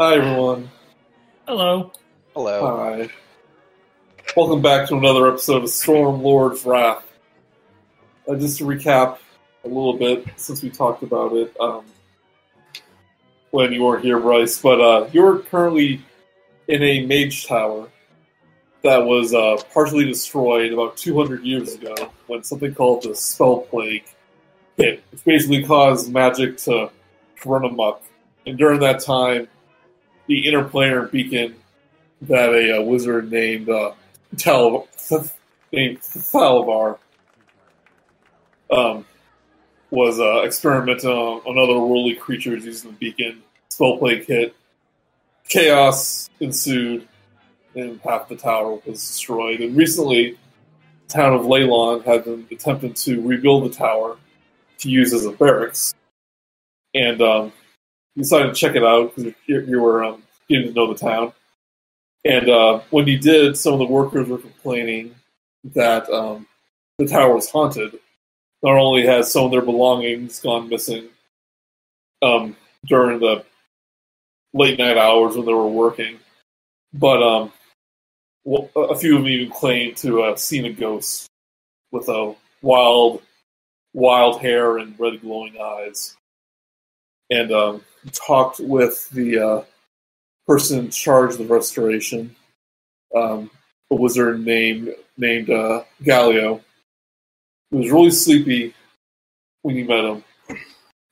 Hi, everyone. Hello. Hello. Hi. Welcome back to another episode of Storm Lord's Wrath. Uh, just to recap a little bit, since we talked about it um, when you weren't here, Brice, but uh, you're currently in a mage tower that was uh, partially destroyed about 200 years ago when something called the Spell Plague hit, which basically caused magic to, to run amok. And during that time, the interplanar beacon that a, uh wizard named uh, Tal named Thalavar um, was uh, experimenting on, on other worldly creatures using the beacon. Spell plague hit, chaos ensued, and half the tower was destroyed. And recently, the town of Leilon had been attempting to rebuild the tower to use as a barracks, and um, decided to check it out because you, you were um, getting to know the town. And uh, when he did, some of the workers were complaining that um, the tower was haunted. Not only has some of their belongings gone missing um, during the late night hours when they were working, but um, a few of them even claimed to have seen a ghost with a wild, wild hair and red glowing eyes. And um, talked with the uh, person in charge of the restoration, um, a wizard named named uh, Galio, who was really sleepy when you met him.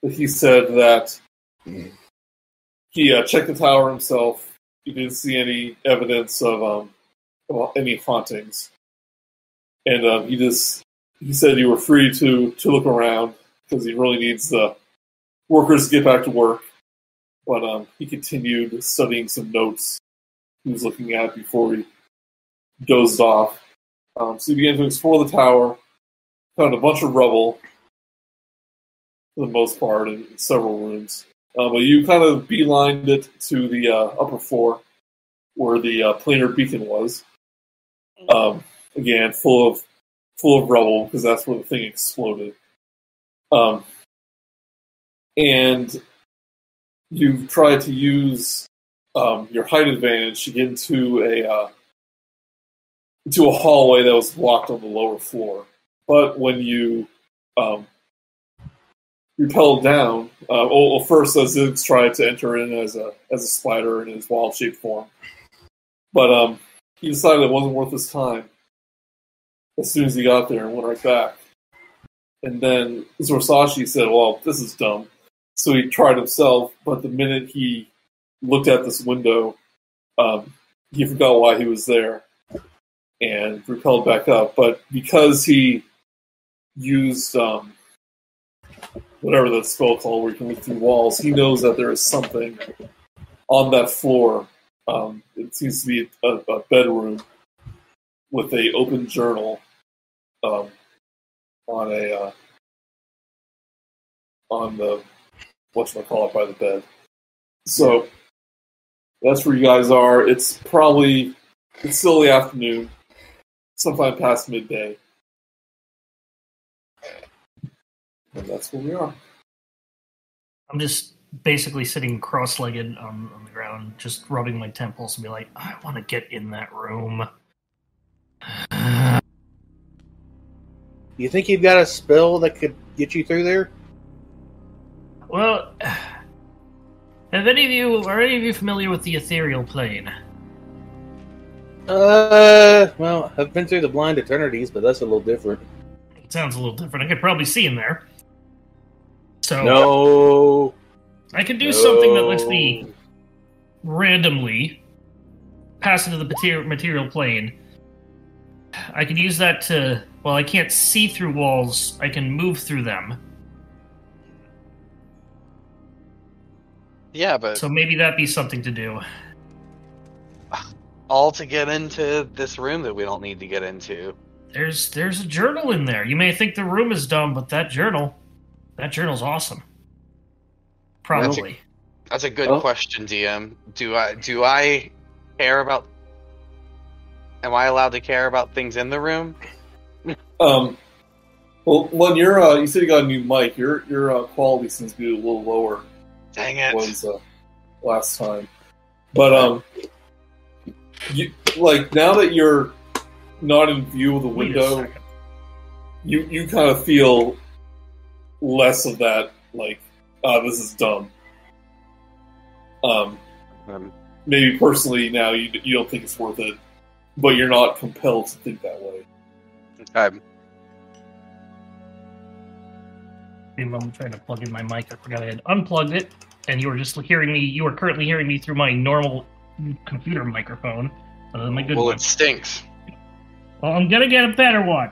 But he said that he uh, checked the tower himself. He didn't see any evidence of um, any hauntings, and um, he just he said you were free to to look around because he really needs the workers to get back to work. But um, he continued studying some notes he was looking at before he dozed off. Um, so he began to explore the tower, found a bunch of rubble for the most part in several rooms. Uh, but you kind of beelined it to the uh, upper floor where the uh, planar beacon was. Um, again, full of full of rubble because that's where the thing exploded. Um, and you try to use um, your height advantage to get into a uh, into a hallway that was blocked on the lower floor. But when you um, repelled down, uh, well, first Ziggs tried to enter in as a as a spider in his wild shape form, but um, he decided it wasn't worth his time. As soon as he got there, and went right back. And then Zorsashi said, "Well, this is dumb." So he tried himself, but the minute he looked at this window, um, he forgot why he was there and repelled back up. But because he used um, whatever that spell called where you can look through walls, he knows that there is something on that floor. Um, it seems to be a, a bedroom with a open journal um, on a uh, on the what's my call it by the bed. So that's where you guys are. It's probably it's still the afternoon, sometime past midday, and that's where we are. I'm just basically sitting cross-legged on, on the ground, just rubbing my temples and be like, I want to get in that room. You think you've got a spell that could get you through there? Well, have any of you are any of you familiar with the ethereal plane? Uh, well, I've been through the blind eternities, but that's a little different. It sounds a little different. I could probably see in there. So No, I can do something that lets me randomly pass into the material, material plane. I can use that to. Well, I can't see through walls. I can move through them. Yeah, but So maybe that be something to do. all to get into this room that we don't need to get into. There's there's a journal in there. You may think the room is dumb, but that journal, that journal's awesome. Probably. That's a good Oh. question, DM. Do I do I care about? Am I allowed to care about things in the room? Um, well, when you're uh, you said you got a new mic, your your uh, quality seems to be a little lower Dang than it! it was uh, last time. But um, you like now that you're not in view of the window, you you kind of feel less of that like ah this is dumb. Um, Um, maybe personally now you you don't think it's worth it, but you're not compelled to think that way. I'm, I'm trying to plug in my mic. I forgot I had unplugged it, and you were just hearing me. You are currently hearing me through my normal computer microphone. Other than my good well, one. it stinks. Well, I'm gonna get a better one.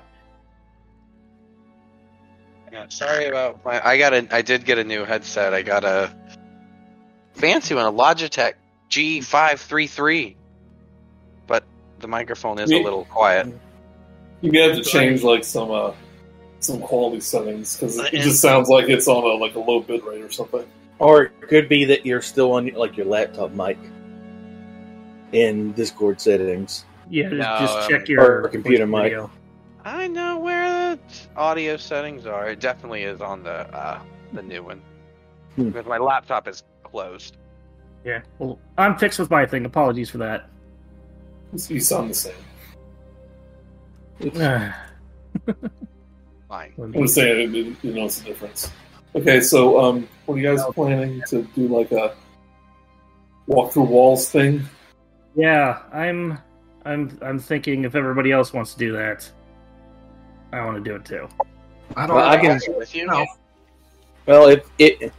Yeah, sorry about my. I got a. I did get a new headset. I got a fancy one, a Logitech G533. But the microphone is a little quiet. You may have to change like some uh some quality settings because it, it just sounds like it's on a like a low bit rate or something. Or it could be that you're still on like your laptop mic in Discord settings. Yeah, just, No, just um, check your or computer mic. video. I know where the audio settings are. It definitely is on the uh, the new one. Hmm. Because my laptop is closed. Yeah. Well, I'm fixed with my thing. Apologies for that. You sound the same. Fine. I'm just saying it, it, you notice the difference. Okay, so um, what are you guys planning to do? Like a walk through walls thing? yeah, I'm, I'm, I'm thinking if everybody else wants to do that, I want to do it too. I don't Well, I know. can- With you? No. Well, if it if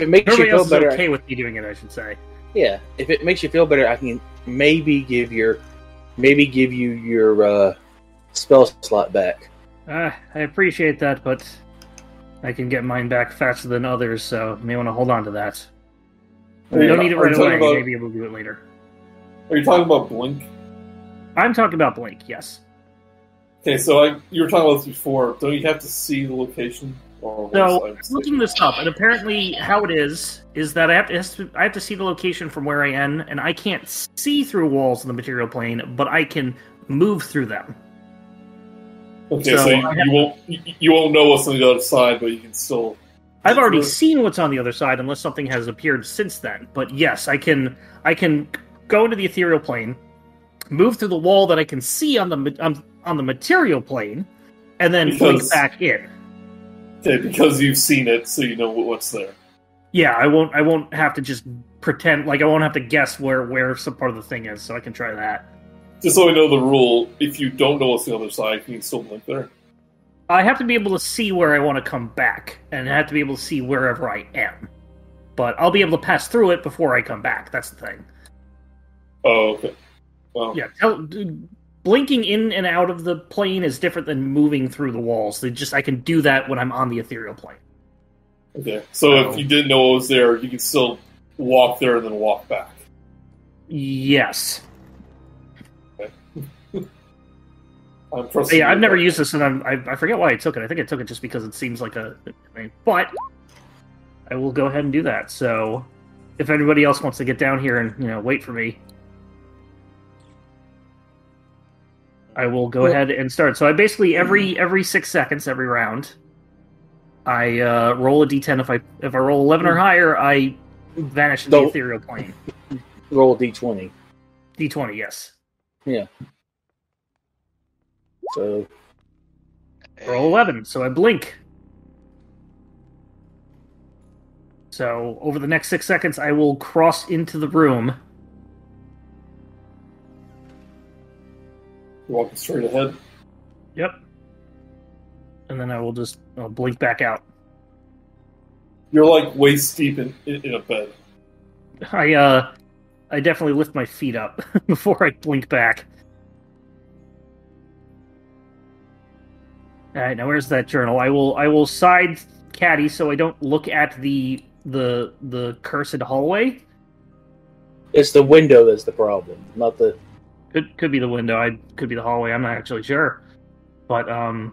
it makes you feel else is better, okay with me doing it, I should say. yeah. If it makes you feel better, I can maybe give your maybe give you your uh, spell slot back. Uh, I appreciate that, but I can get mine back faster than others, so you may want to hold on to that. You- don't need it right away. about- You may be able to do it later. Are you talking about Blink? I'm talking about Blink. Yes. Okay, so I you were talking about this before. Don't you have to see the location? Or So I'm looking this up, and apparently, how it is is that I have to I have to see the location from where I am, and I can't see through walls in the material plane, but I can move through them. Okay, so, so you, you won't you, won't know what's on the other side, but you can still. I've already seen what's on the other side, unless something has appeared since then. But yes, I can I can go into the ethereal plane, move through the wall that I can see on the on, on the material plane, and then blink back in. Okay, because you've seen it, so you know what's there. Yeah, I won't I won't have to just pretend like I won't have to guess where where some part of the thing is, so I can try that. Just so we know the rule, if you don't know what's the other side, you can still blink there. I have to be able to see where I want to come back, and I have to be able to see wherever I am. But I'll be able to pass through it before I come back. That's the thing. Oh, okay. Well, Yeah, tell, blinking in and out of the plane is different than moving through the walls. They just I can do that when I'm on the ethereal plane. okay. So if you didn't know what was there, you can still walk there and then walk back. Yes. I'm yeah, I've never used this, and I'm, I I forget why I took it. I think I took it just because it seems like a. I mean, but I will go ahead and do that. So, if anybody else wants to get down here and you know wait for me, I will go Yeah. ahead and start. So I basically every every six seconds, every round, I uh, roll a d10. If I if I roll eleven or higher, I vanish in the ethereal plane. Roll a d20. D20, yes. So Roll 11, so I blink. So, over the next six seconds, I will cross into the room. Walking straight ahead. Yep. And then I will just I'll blink back out. You're like waist deep in, in, in a bed. I, uh, I definitely lift my feet up before I blink back. Alright, now where's that journal? I will, I will side caddy so I don't look at the, the, the cursed hallway. it's the window that's the problem, not the. Could could be the window. I could be the hallway. I'm not actually sure. But um,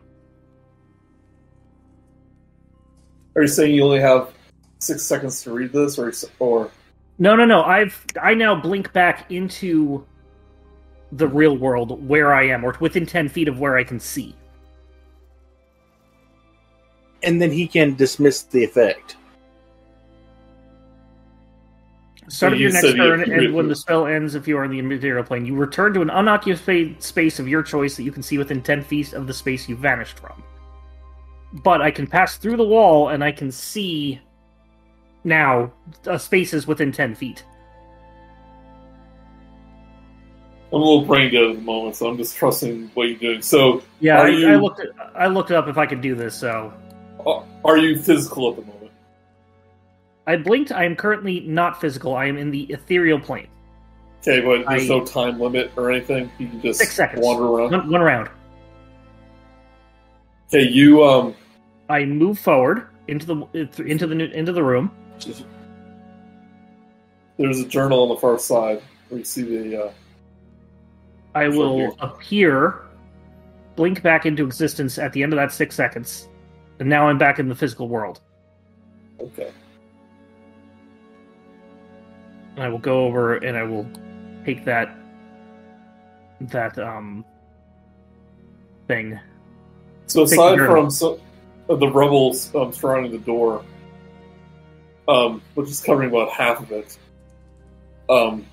Are you saying you only have six seconds to read this, or or no, no, no. I've I now blink back into the real world where I am, or within ten feet of where I can see. And then he can dismiss the effect. Start of your next said you- turn, you- and when the spell ends, if you are in the material plane, you return to an unoccupied space of your choice that you can see within 10 feet of the space you vanished from. But I can pass through the wall, and I can see now uh, spaces within 10 feet. I'm a little brain dead at the moment, so I'm just trusting what you're doing. So, Yeah, I, you- I looked. It, I looked it up if I could do this. So are you physical at the moment? I blinked. I am currently not physical. I am in the ethereal plane. Okay, but there's I- no time limit or anything. You can just Six seconds. wander around. One, one round. Okay, you um, I move forward into the into the into the room. there's a journal on the far side where you see the. Uh, I will appear, blink back into existence at the end of that six seconds, and now I'm back in the physical world. okay. And I will go over and I will take that that um thing. So Take aside from so, uh, the rubble um, surrounding the door, um, which is covering about half of it, um,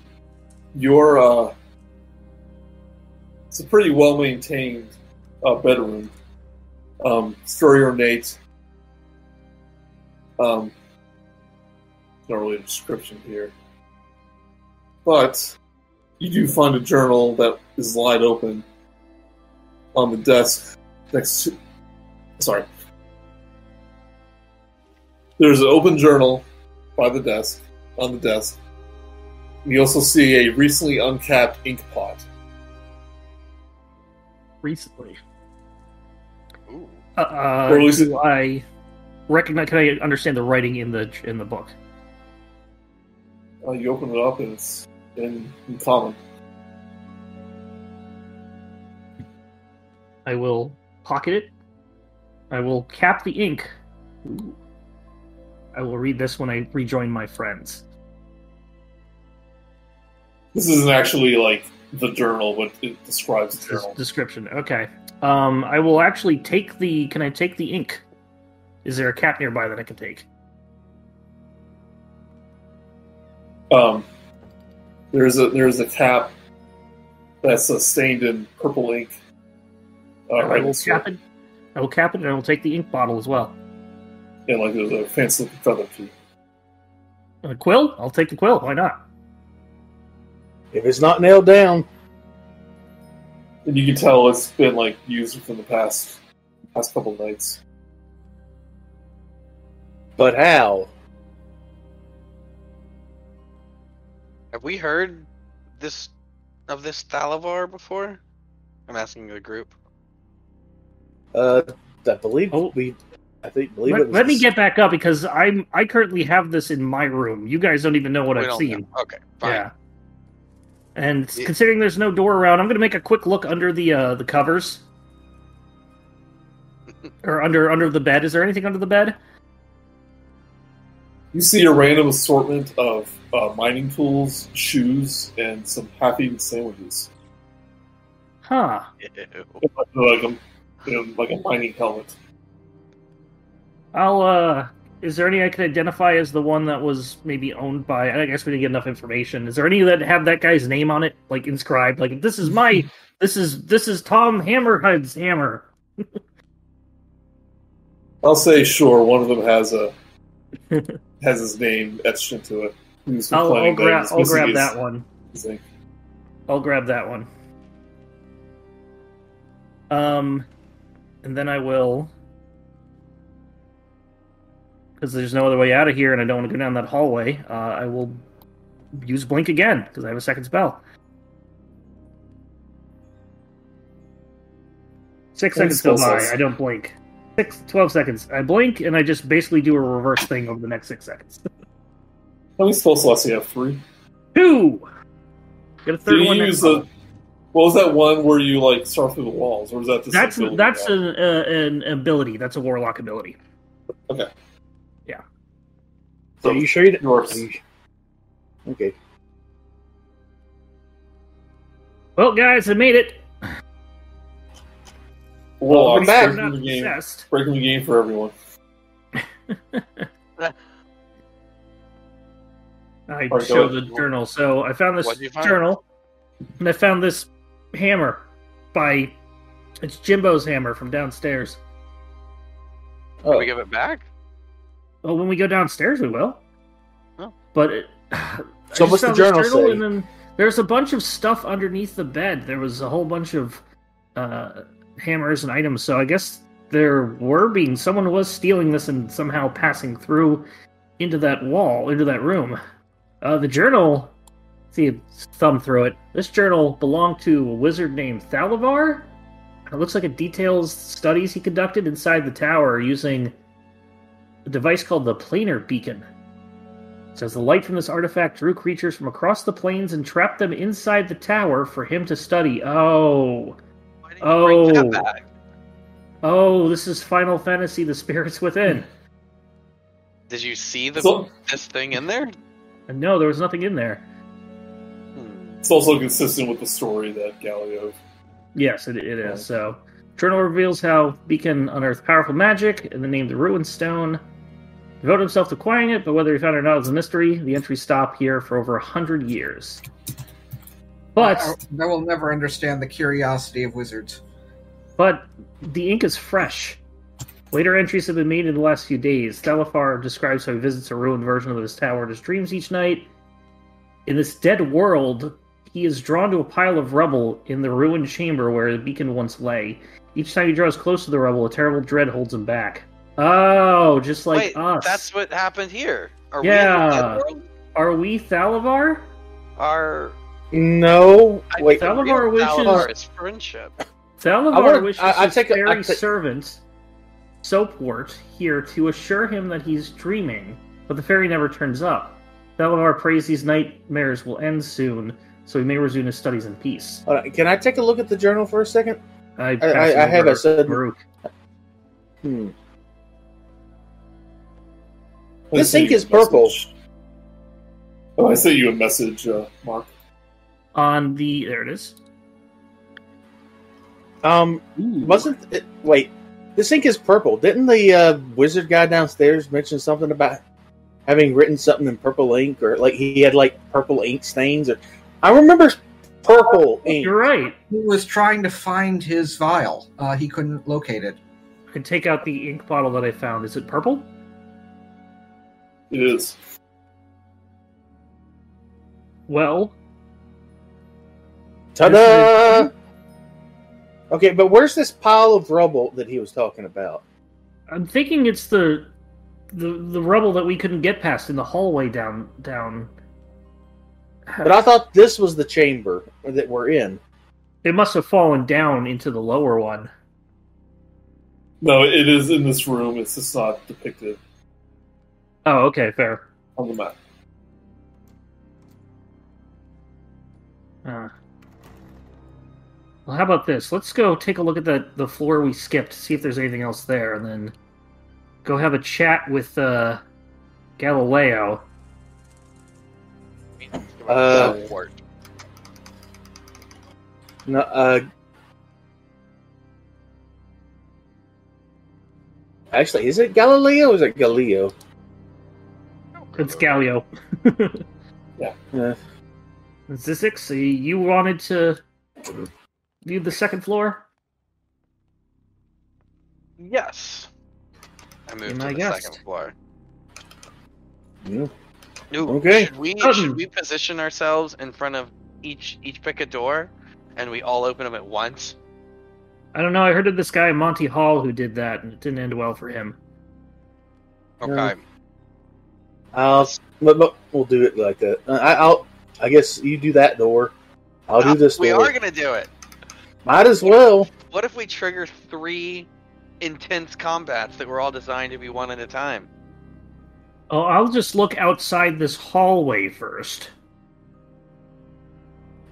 your uh, it's a pretty well maintained uh, bedroom. Um, very ornate. Um, not really a description here, but you do find a journal that is light open on the desk next to sorry there's an open journal by the desk on the desk you also see a recently uncapped ink pot Recently. Uh, Or at least- do I recognize? Can I understand the writing in the in the book? uh, you open it up and it's in, in common I will pocket it. I will cap the ink. I will read this when I rejoin my friends. this isn't actually like the journal but it describes the journal description. Okay. Um, I will actually take the. Can I take the ink? Is there a cap nearby that I can take? um, there's a there's a cap that's uh, stained in purple ink uh, I will cap it. I will cap it, and I will take the ink bottle as well. and like there's a fancy looking feather key A quill? I'll take the quill. Why not? If it's not nailed down, And you can tell it's been like used within the past past couple nights. but how? Have we heard this of this Thalavar before? I'm asking the group. Uh, I believe Oh. we. I think believe it Let, was let me get back up because I'm. I currently have this in my room. You guys don't even know what We I've don't seen. know. Okay, fine. Yeah. And Yeah. considering there's no door around, I'm going to make a quick look under the uh, the covers, or under under the bed. Is there anything under the bed? You see a random assortment of uh, mining tools, shoes, and some half-eaten sandwiches. Huh. Ew. Like a, you like a mining helmet. I'll. uh Is there any I can identify as the one that was maybe owned by? I guess we didn't get enough information. Is there any that have that guy's name on it, like inscribed? Like this is my. This is this is Tom Hammerhead's hammer. I'll say sure. One of them has a has his name etched into it. I'll, I'll complaining that grab. I'll grab his- that one. I'll grab that one. Um, and then I will, because there's no other way out of here, and I don't want to go down that hallway. Uh, I will use blink again because I have a second spell. Six Blink seconds go spell by. I don't blink. Six, 12 seconds. I blink, and I just basically do a reverse thing over the next six seconds. How many spell slots do you have? Three. Two. Get a third you one. use next the? What was that one where you like start through the walls, or was that just That's that's an, uh, an ability. That's a warlock ability. So you sure you didn't? yours? you- Okay. Well, guys, I made it. Well, Welcome back. I'm breaking not the game, obsessed. breaking the game for everyone. I Alright, go show the journal. So I found this What'd you find? journal, and I found this hammer by it's Jimbo's hammer from downstairs. Can Oh, we give it back? Well, when we go downstairs, we will. Oh. But it, So just what's the found this journal say? And then there's a bunch of stuff underneath the bed. There was a whole bunch of uh, hammers and items. So I guess there were being someone was stealing this and somehow passing through into that wall, into that room. Uh, the journal. See, thumb through it. This journal belonged to a wizard named Thalavar. It looks like it details studies he conducted inside the tower using a device called the planar beacon. It says the light from this artifact drew creatures from across the plains and trapped them inside the tower for him to study. Oh, Why didn't you bring Oh. that back? oh, this is Final Fantasy: The Spirits Within. Did you see the So this thing in there? No, there was nothing in there. Hmm. it's also consistent with the story that Galio. Yes, it, it is. So, Journal reveals how Beacon unearthed powerful magic and then named the Ruin Stone. Devoted himself to acquiring it, but whether he found it or not is a mystery. The entries stop here for over a hundred years. But I, I will never understand the curiosity of wizards. But the ink is fresh. Later entries have been made in the last few days. Thalavar describes how he visits a ruined version of his tower in his dreams each night. In this dead world, he is drawn to a pile of rubble in the ruined chamber where the beacon once lay. Each time he draws close to the rubble, a terrible dread holds him back. Oh, just like Wait, us. that's what happened here. Are Yeah. we in the dead world? Are we Thalavar? Are no. I Wait. think the Thalavar real wishes- Thalavar is friendship. Thalavar wanna- wishes I- I his take a- I fairy ta- servant, Soapwort, here to assure him that he's dreaming, but the fairy never turns up. Thalavar prays these nightmares will end soon, so he may resume his studies in peace. Hold Can I take a look at the journal for a second? I, I- I- I have a sudden- Hmm. I This ink is purple. Oh, I sent you a message, uh, Mark. on the there it is. Um, wasn't it? Wait, this ink is purple. Didn't the uh, wizard guy downstairs mention something about having written something in purple ink, or like he had like purple ink stains? Or I remember purple ink. You're right. He was trying to find his vial. Uh, he couldn't locate it. I can take out the ink bottle that I found. Is it purple? It is. Well, Ta-da! Okay, but where's this pile of rubble that he was talking about? I'm thinking it's the the the rubble that we couldn't get past in the hallway down down. But I thought this was the chamber that we're in. It must have fallen down into the lower one. No, it is in this room. It's just not depicted Oh, okay, fair. on the map. Uh, well, how about this? Let's go take a look at the the floor we skipped, see if there's anything else there, and then go have a chat with uh, Galileo. Uh, No, uh, actually, is it Galileo or is it Galileo? It's Galio. Yeah. Zyzzyx, you wanted to view the second floor? Yes. I moved my to the guest. second floor. yeah. Ooh, Okay. Should we Um. should we position ourselves in front of each each pick a door, and we all open them at once? I don't know. I heard of this guy Monty Hall who did that, and it didn't end well for him. Okay. Yeah. I'll, but, but we'll do it like that. Uh, I, I'll, I guess you do that door. I'll do Ah, this We door. are gonna do it. Might as well. What if we trigger three intense combats that were all designed to be one at a time? Oh, I'll just look outside this hallway first.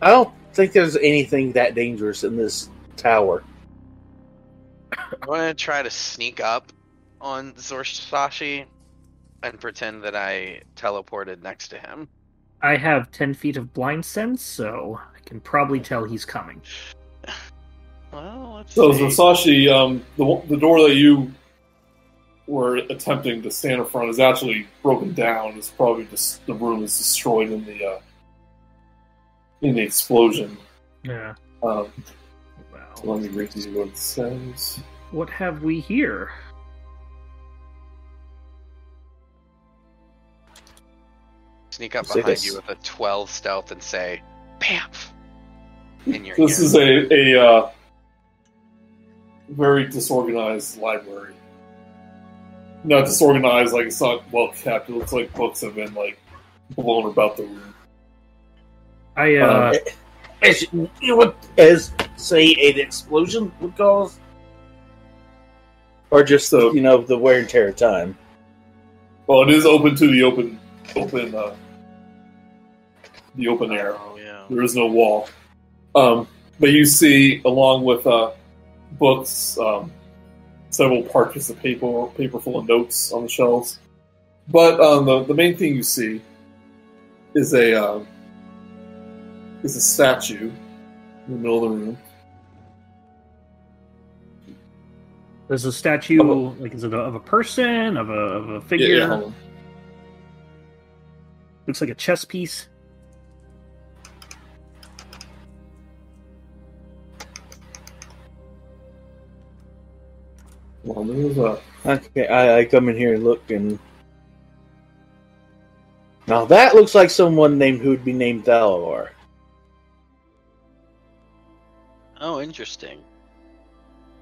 I don't think there's anything that dangerous in this tower. I'm gonna try to sneak up on Zorsashi and pretend that I teleported next to him. I have 10 feet of blind sense, so I can probably tell he's coming. Well, let's So, see. Zorsashi, um, the the door that you were attempting to stand in front is actually broken down. It's probably just the room is destroyed in the uh, in the explosion. Yeah. Um, Wow. let me read you what it says. What have we here? Sneak up behind this. you with a 12 stealth and say, "Bamf!" in your This ear. is a a uh, very disorganized library. Not disorganized, like it's not well kept. It looks like books have been like blown about the room. I uh, Um, As you would, as say, an explosion would cause, or just So- you know the wear and tear of time. Well, it is open to the open, open, uh, the open air. Oh yeah. There is no wall. Um, but you see, along with uh, books, um, several parchments of paper, paper full of notes on the shelves. But um, the the main thing you see is a um, is a statue in the middle of the room. there's a statue. Like, is it a, of a person? Of a of a figure? Yeah, yeah, hold on. Looks like a chess piece. Well, there's a Okay, I, I come in here and look, and now that looks like someone named who would be named Thalavar. Oh, interesting.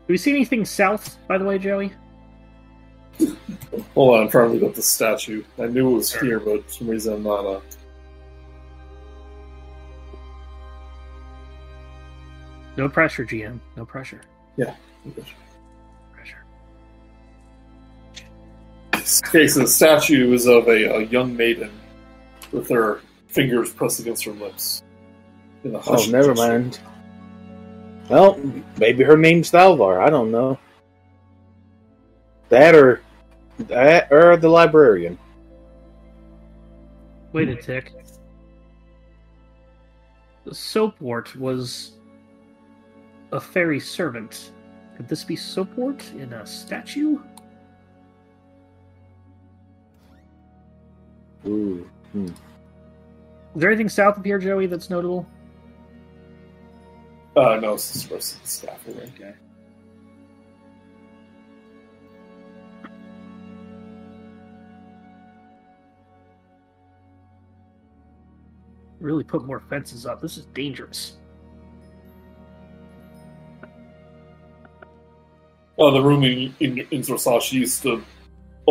Do we see anything south, by the way, Joey? hold on. I'm trying to look up the statue. I knew it was here, but for some reason I'm not. Uh, No pressure, GM. No pressure. Pressure. Okay, so the statue is of a, a young maiden with her fingers pressed against her lips. In a Oh, never gesture. mind. Well, maybe her name's Thalvar. I don't know. That or that or the librarian. Wait a tick. The soapwort was a fairy servant. Could this be soapwort in a statue? Ooh. Hmm. Is there anything south of here, Joey, that's notable? Uh, no, it's just the rest of the staff. over there. Okay. Really put more fences up. This is dangerous. Uh, the room in, in, in Zorsashi used to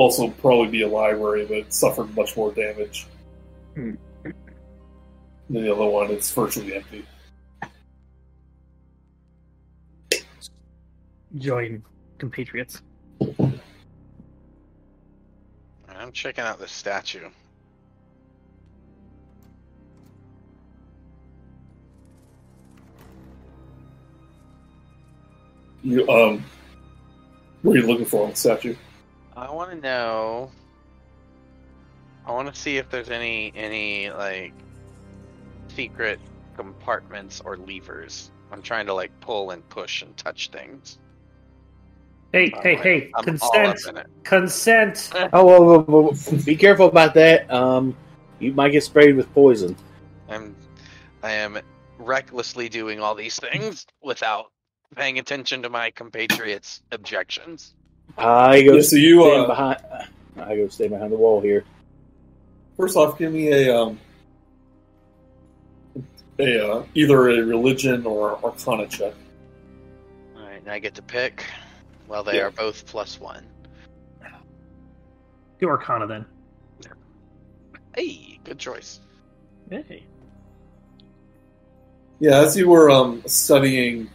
also probably be a library, but it suffered much more damage Hmm. than the other one. It's virtually empty. Join compatriots. I'm checking out the statue. You um, what are you looking for on the statue? I want to know. I want to see if there's any any like secret compartments or levers. I'm trying to like pull and push and touch things. Hey, By hey, the way, hey! I'm consent! up in it. Consent! Oh, whoa, whoa, whoa, whoa. be careful about that. Um, you might get sprayed with poison. I'm I am recklessly doing all these things without paying attention to my compatriots' objections. I go Yeah, so you stand uh, behind. I go stay behind the wall here. first off, give me a um, a uh, either a religion or arcana check. All right, now I get to pick. Well, they Yeah. are both plus one. Do Arcana then. Hey, good choice. Hey. Yeah, as you were um, studying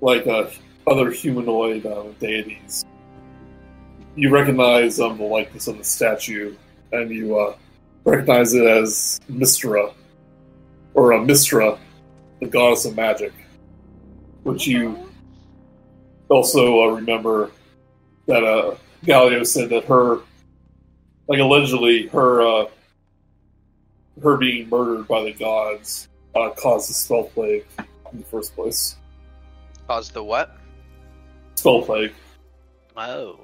like uh, other humanoid uh, deities, you recognize um, the likeness of the statue, and you uh, recognize it as Mystra, or uh, Mystra, the goddess of magic, which you also uh, remember that uh, said that her, like allegedly, her uh, her being murdered by the gods uh, caused the spell plague in the first place. Caused the what? Spell plague. Oh.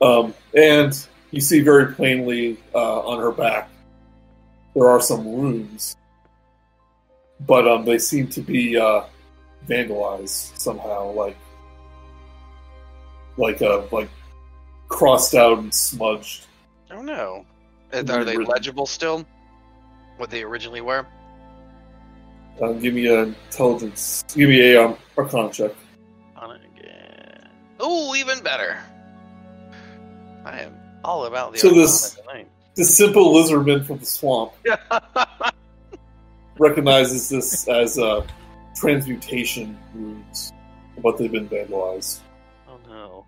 Um, and you see very plainly uh, on her back there are some runes, but um, they seem to be uh, vandalized somehow, like like uh, like crossed out and smudged. Oh no. Are they legible still? What they originally were? Uh, give me an intelligence. Give me a um, Arcana check. On. Oh, even better. I am all about the So this- Arcana This simple lizardman from the swamp recognizes this as uh, transmutation runes, but they've been vandalized. oh no.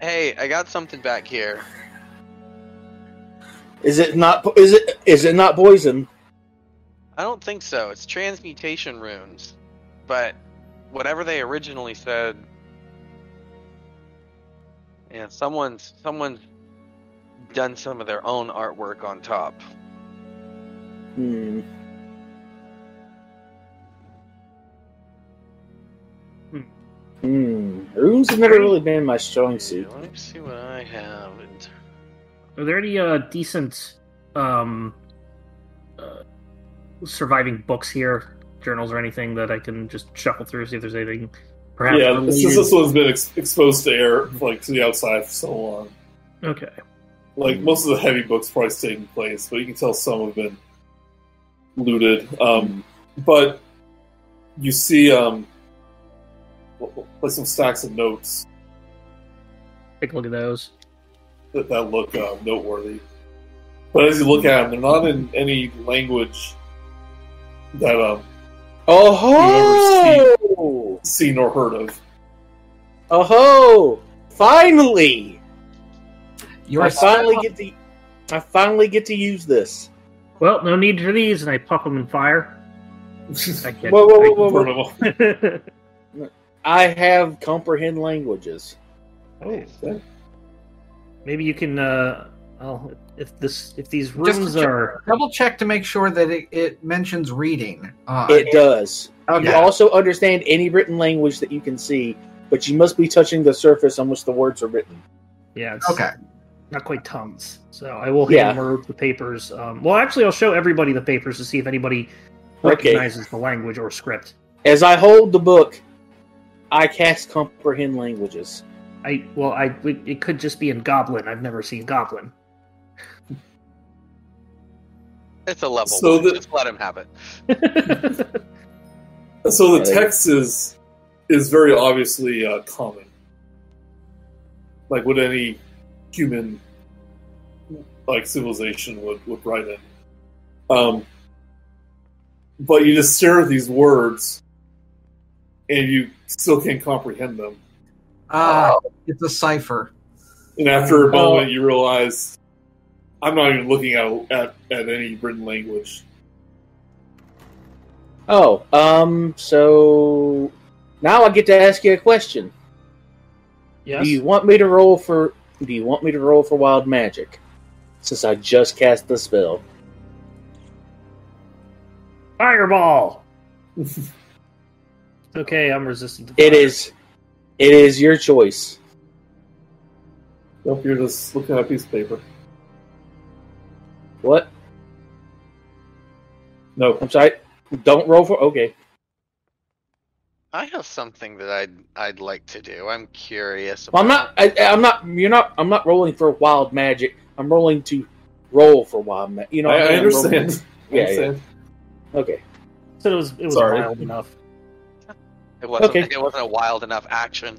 Hey, I got something back here. Is it not? Is it? Is it not poison? I don't think so. It's transmutation runes. But whatever they originally said Yeah, someone's someone's done some of their own artwork on top. Hmm. Hmm. Runes have never really been my strong suit. Let me see what I have. in Are there any uh, decent um, uh, surviving books here, journals or anything that I can just shuffle through, see if there's anything perhaps yeah, related? since this one's been ex- exposed to air, like to the outside for so long. Okay. Like most of the heavy books probably stayed in place, but you can tell some have been looted. Um, but you see, um, like some stacks of notes Take a look at those. that, that look uh, noteworthy. But as you look at them, they're not in any language that um Oh ho! seen or heard of. Oh ho! Finally! You're I finally get to. I finally get to use this. Well, no need for these, and I pop them in fire. I get, Whoa, whoa, whoa, whoa, whoa. I- I have comprehend languages. oh, maybe you can. Uh, well, if this, if these runes Just check- are, double check to make sure that it, it mentions reading. Uh, It does. okay. You also understand any written language that you can see, but you must be touching the surface on which the words are written. yeah, it's Okay. not quite tongues. So I will Yeah. hammer the papers. Um, well, actually, I'll show everybody the papers to see if anybody Okay. recognizes the language or script. As I hold the book, I cast comprehend languages. I well, I it it could just be in Goblin. I've never seen Goblin. It's a level So one. the- Just let him have it. So the Yeah, text is is very obviously uh, common, like what any human like civilization would would write in. Um, but you just stare at these words, and you still can't comprehend them. Ah, it's a cipher. And after a Oh. moment, you realize I'm not even looking at at, at any written language. Oh, um, so now I get to ask you a question. yes. Do you want me to roll for? Do you want me to roll for wild magic? Since I just cast the spell. Fireball. okay, I'm resistant. To It fire. is. It is your choice. Nope, you're just looking at a piece of paper. What? No, I'm sorry. Don't roll for. Okay. I have something that I'd I'd like to do. I'm curious. Well, I'm not. I, I'm not. You're not. I'm not rolling for wild magic. I'm rolling to roll for wild magic. You know. I, what I mean? I'm rolling- understand. Yeah. Okay. So it was it was Sorry. wild enough. It wasn't. Okay. It wasn't a wild enough action.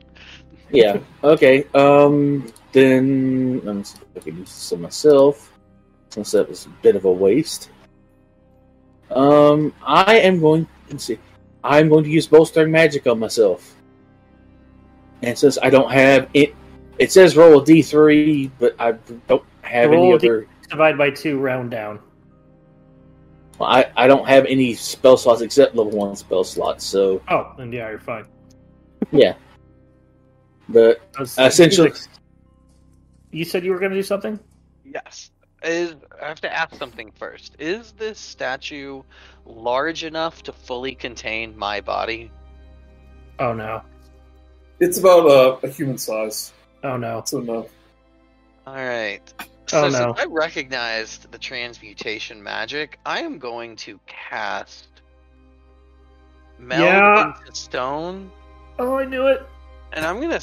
Yeah. Okay. Um. Then let me see if I can use this on myself, since that was a bit of a waste. Um. I am going. Let's see. I'm going to use bolstering magic on myself, and since I don't have it, it says roll a d3, but I don't have Roll any a D- other. Divide by two, round down. Well, I, I don't have any spell slots except level one spell slots. So, Oh, then yeah, you're fine. Yeah. But essentially, you said you were going to do something. Yes. Is I have to ask something first. Is this statue large enough to fully contain my body? Oh no. It's about uh, a human size. Oh no. It's enough. All right. Oh, So no. since I recognized the transmutation magic, I am going to cast meld Yeah. into stone, Oh, I knew it. and I'm gonna.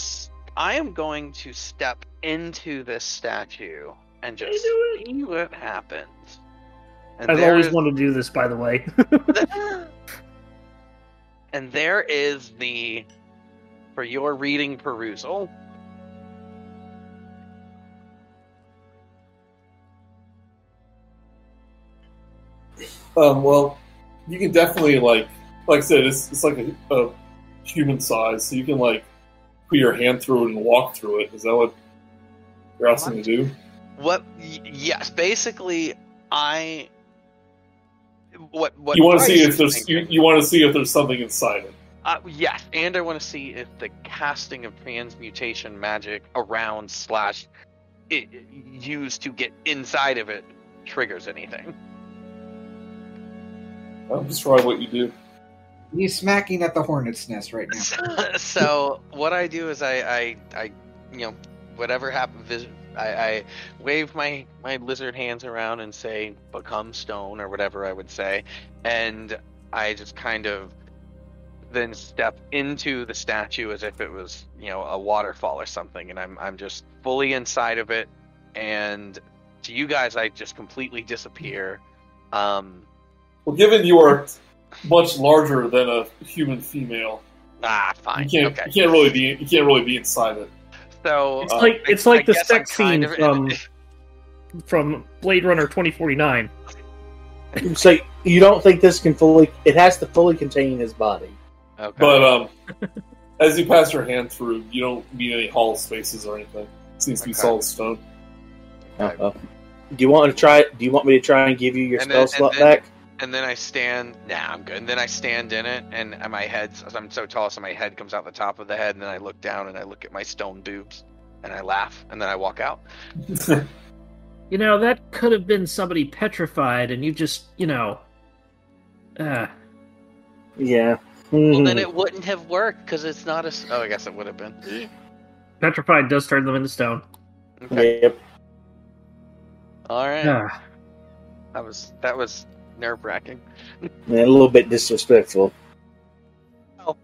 I am going to step into this statue and just see what happens. And I've always is- wanted to do this, by the way. and there is the for your reading perusal. Um, well, you can definitely like, like I said, it's it's like a, a human size, so you can like put your hand through it and walk through it. Is that what you're asking to do? What? y- Yes, basically, I. What? What? you want to see if there's you, you want to see if there's something inside it. Uh, yes, and I want to see if the casting of transmutation magic around slash it, used to get inside of it triggers anything. I'm just trying what you do. He's smacking at the hornet's nest right now. so what I do is I, I, I you know, whatever happens, vis- I, I wave my my lizard hands around and say "become stone" or whatever I would say, and I just kind of then step into the statue as if it was you know a waterfall or something, and I'm I'm just fully inside of it, and to you guys I just completely disappear. Um, Well, given you are much larger than a human female, ah, you fine, can't okay. you can't really be you can't really be inside it. So It's Uh, like I- it's like I the sex scene of- from from Blade Runner 2049. So you don't think this can fully? It has to fully contain his body. Okay. But um, as you pass your hand through, you don't need any hollow spaces or anything. It seems to be Okay. solid stone. Okay. Uh-oh. Do you want to try? Do you want me to try and give you your And spell then- slot then- back? And then I stand. Nah, I'm good. And then I stand in it, and my head. I'm so tall, so my head comes out the top of the head, and then I look down and I look at my stone boobs, and I laugh, and then I walk out. You know that could have been somebody petrified, and you just you know. Uh, Yeah. Well, then it wouldn't have worked because it's not a. s- Oh, I guess it would have been. petrified does turn them into stone. Okay. Yep. All right. Ah, That was that was nerve wracking. And a little bit disrespectful. Well,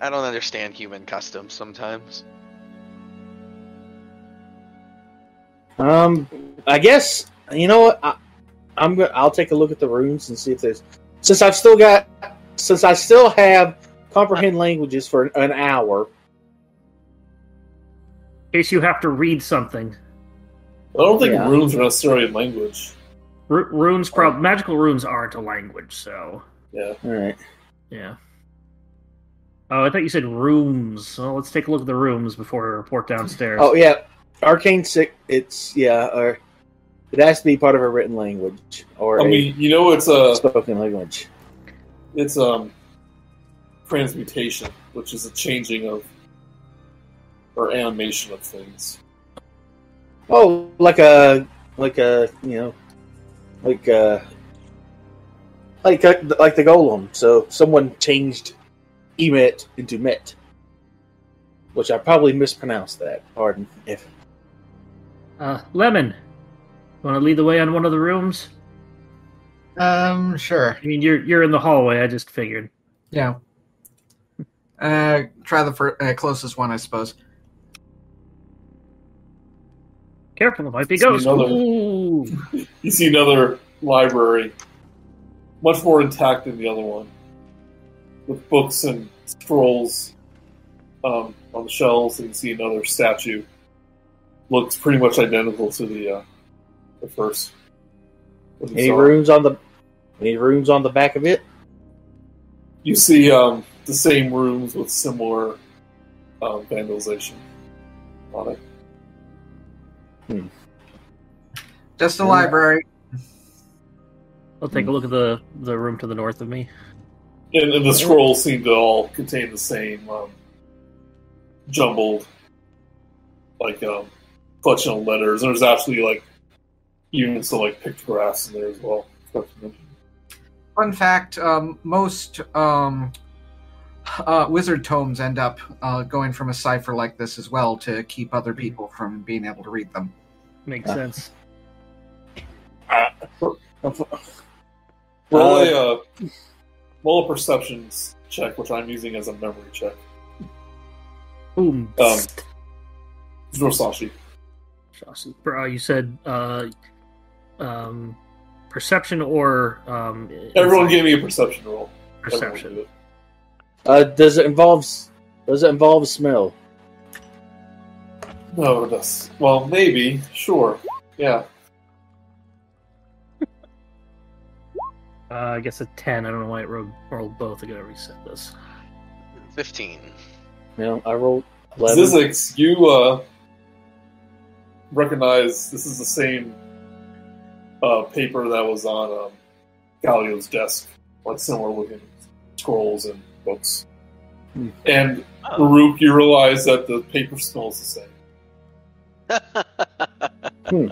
I don't understand human customs sometimes. Um, I guess you know what? I, I'm gonna. I'll take a look at the runes and see if there's. Since I've still got, since I still have comprehend languages for an hour. in case you have to read something. I don't think Yeah. runes are necessarily a language. Ru- runes, prob- magical runes aren't a language, so Yeah. All right. yeah. Oh, I thought you said rooms. Well, let's take a look at the rooms before we report downstairs. Oh yeah, arcane sick. It's yeah, or it has to be part of a written language or I a mean, you know, it's a spoken language. it's um transmutation, which is a changing of or animation of things. Oh, like a like a you know, like uh like a, like the golem. So someone changed emet into met, which I probably mispronounced that. Pardon if. Uh, Lemon, want to lead the way on one of the rooms? Um, sure. I mean, you're you're in the hallway. I just figured. Yeah. Uh, try the fir- uh, closest one, I suppose. Careful, it might be See ghosts. another- You see another library, much more intact than the other one, with books and scrolls um, on the shelves, and you see another statue. Looks pretty much identical to the uh, the first. Any saw. runes on the any runes on the back of it? You see um, the same rooms with similar um, vandalization on it. Just a Yeah. library. I'll take a look at the the room to the north of me. And, and the scrolls seem to all contain the same um, jumbled, like um, collection of letters. There's actually like even some like pictographs in there as well. Fun fact: um, most um, uh, wizard tomes end up uh, going from a cipher like this as well to keep other people from being able to read them. Makes Uh, sense. Roll a uh, roll a perceptions check, which I'm using as a memory check. Boom. Um, Zorsashi. Uh, you said uh, um, perception or um, Everyone insight? give me a perception roll. Everyone perception. It. Uh, does it involve? Does it involve smell? No, it does. Well, maybe. Sure. Yeah. Uh, I guess a ten. I don't know why it rolled, rolled both. I gotta reset this. 15. No, I rolled eleven. Zyzzyx, you uh, recognize this is the same uh, paper that was on um, Galio's desk, like similar looking scrolls and books. Hmm. And Oh. Murook, you realize that the paper smells the same. Hmm.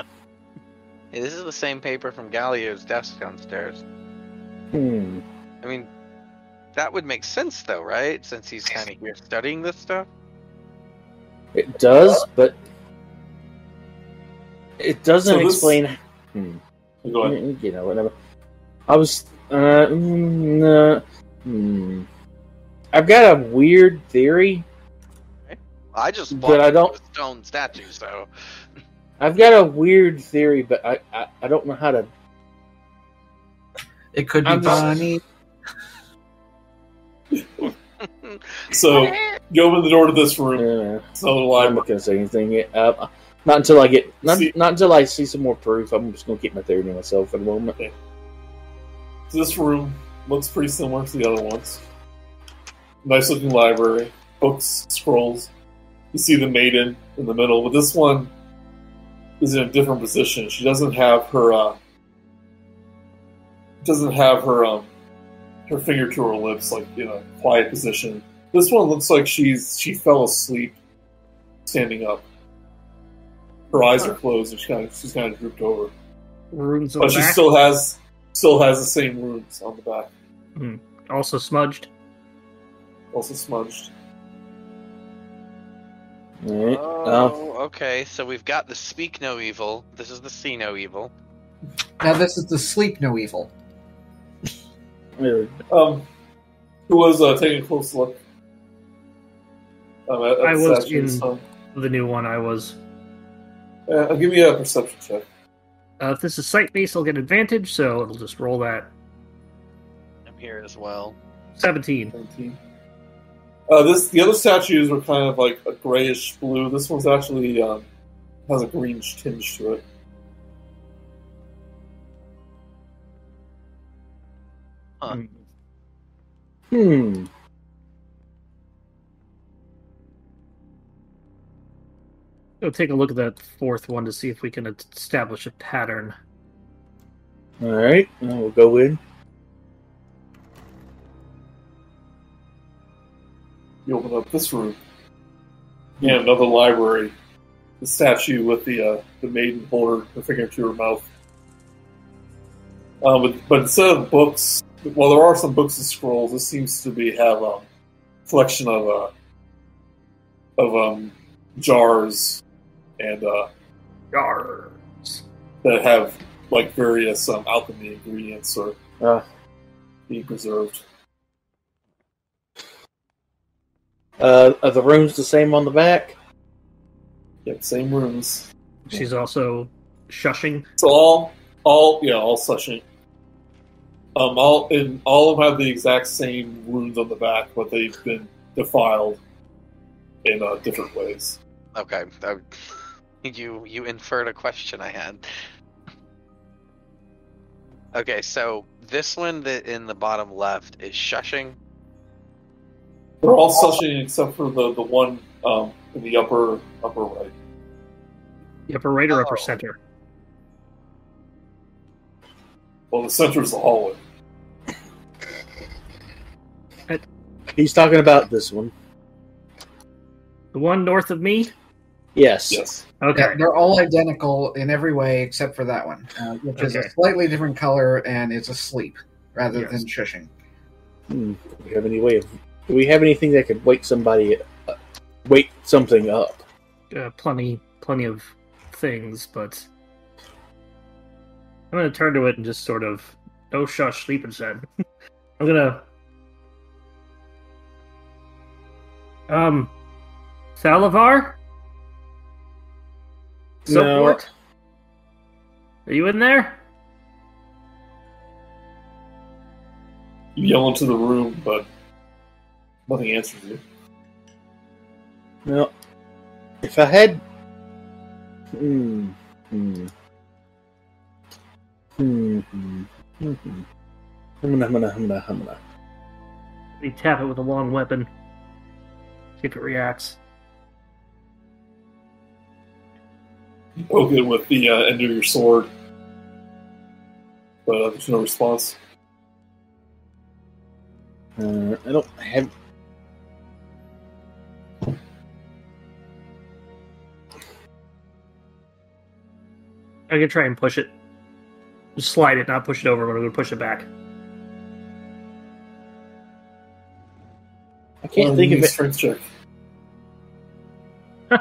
Hey, this is the same paper from Galio's desk downstairs. Hmm. I mean, that would make sense though, right? Since he's kind of here studying this stuff. It does, but it doesn't So this- explain. Hmm. Go ahead. Mm, You know, whatever. I was. Uh, mm, uh, hmm. I've got a weird theory. I just But I don't- a stone statue, so I've got a weird theory, but I, I, I don't know how to. It could be I'm just- Bonnie. So, you open the door to this room. Uh, It's another I'm not gonna say anything yet. Uh, not until I get not, See- not until I see some more proof. I'm just gonna keep my theory to myself for the moment. So this room looks pretty similar to the other ones. Nice looking library, books, scrolls. You see the maiden in the middle, but this one is in a different position. She doesn't have her uh, doesn't have her um her finger to her lips like in a quiet position. This one looks like she's she fell asleep standing up. Her eyes are closed and she kind of, she's kind of drooped over. Runes on But the she back, still has still has the same runes on the back. also smudged. Also smudged. All right. Oh, okay. So we've got the speak no evil. This is the see no evil. Now this is the sleep no evil. Uh, Um, who was uh, taking a close look? Um, at, at I was in- Um, The new one I was. uh, give me a perception check. Uh, if this is sight based, I'll get advantage, so it'll just roll that. I'm here as well. 17. 19. Uh, this the other statues were kind of like a grayish blue. This one's actually um, has a greenish tinge to it. Huh. Mm. hmm. Go take a look at that fourth one to see if we can establish a pattern. All right. We'll go in. You open up this room. And another library. The statue with the uh, the maiden holder her finger to her mouth. Um, but, but instead of books, well, there are some books and scrolls. This seems to be have a collection of uh, of um, jars and uh, Yarrs. that have like various um, alchemy ingredients or Uh, being preserved. Uh, are the rooms the same on the back? Yep, same rooms. She's also shushing. So all, all, yeah, all such. Um, all and all of them have the exact same runes on the back, but they've been defiled in uh, different ways. Okay. uh, you you inferred a question I had. Okay, so this one that in the bottom left is shushing. They're all sushing except for the the one um, in the upper upper right. The upper right or upper Oh. center? Well, the center is the hallway. He's talking about this one. The one north of me? Yes. Yes. Okay. Yeah, they're all identical in every way except for that one, uh, which is a slightly different color and is asleep rather Yes. than shushing. Hmm. Do you have any way of Do we have anything that could wake somebody, uh, wake something up? Uh, plenty, plenty of things, but I'm gonna turn to it and just sort of, oh shush, sleep instead. I'm gonna, um, Thalavar, Soapwort. Are you in there? You yell into the room, but nothing answers you. No. If I had. Hmm. Hmm. Hmm. Hmm. Hmm. hmm. Humana, humana, humana, humana. We tap it with a long weapon. See if it reacts. You poke it with the uh, end of your sword, but uh, there's no response. Uh, I don't have. I'm gonna try and push it. Just slide it, not push it over, but I'm gonna push it back. I can't think of use it. Strength check.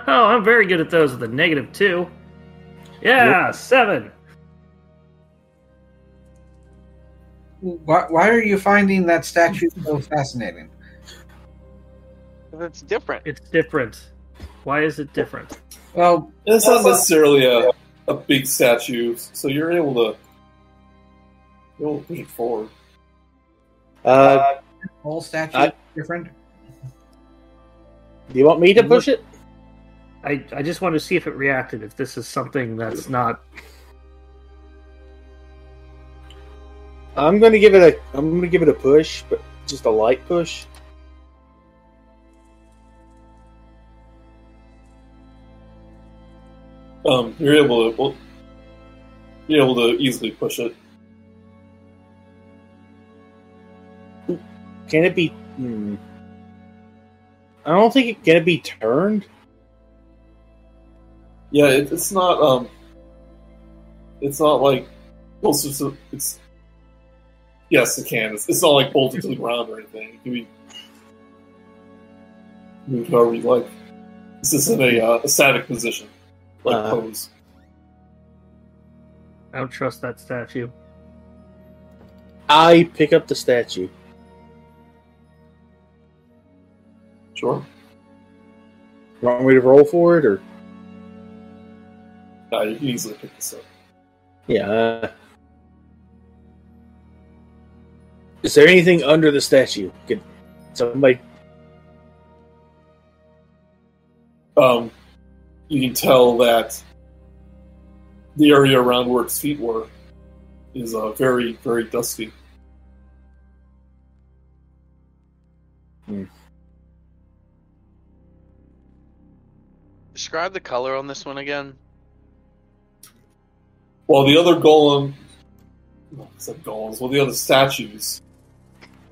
Oh, I'm very good at those with a negative two. Yeah, seven. Why, why are you finding that statue so fascinating? It's different. It's different. Why is it different? Well, it's not necessarily a, a big statue, so you're able to you're able to push it forward. Uh, whole statue I- different. do you want me to push it? I, I just want to see if it reacted. If this is something that's not. I'm gonna give it a. I'm gonna give it a push, but just a light push. Um, you're able to you're able to easily push it. Can it be? Hmm. I don't think it can it be turned. Yeah, it, it's not um, it's not like well, it's, just it's yes, it can. It's, it's not like bolted to the ground or anything. It can be moved however you like. This is in a, uh, a static position, like Uh. pose. I don't trust that statue. I pick up the statue. Sure. Want me to roll for it, or Yeah, you can easily pick this up. yeah? Uh, is there anything under the statue? Could somebody? um, you can tell that the area around where its feet were is uh, very, very dusty. Describe the color on this one again. While the other golem, I said golems, well, the other statues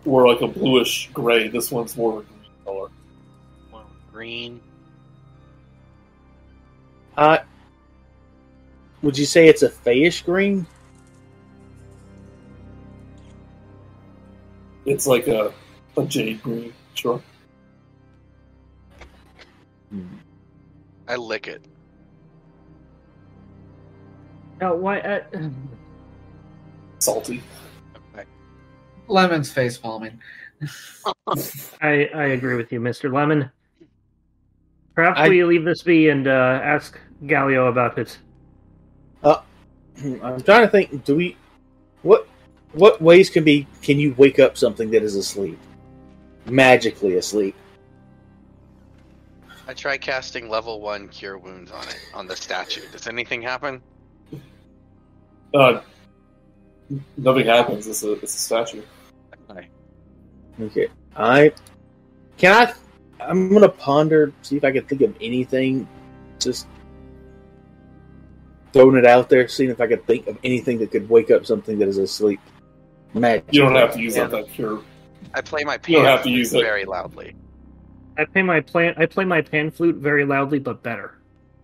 were like a bluish gray. This one's more of a green color. Well, green. Uh, would you say it's a fayish green? It's like a, a jade green, sure. I lick it. No, why? Uh, Salty. Lemon's face palming. I I agree with you, Mister Lemon. Perhaps I- we leave this be and uh, ask Galio about it. I'm trying to think. Do we? What? What ways can be? Can you wake up something that is asleep? Magically asleep. I try casting level one cure wounds on it on the statue. Does anything happen? Uh, nothing happens. It's a, it's a statue. Okay. Okay. I can I. I'm gonna ponder, see if I can think of anything. Just throwing it out there, seeing if I could think of anything that could wake up something that is asleep. Magic. You don't have to use Yeah. up that cure. I play my You don't have to use it. very loudly. I play my plan. I play my pan flute very loudly, but better.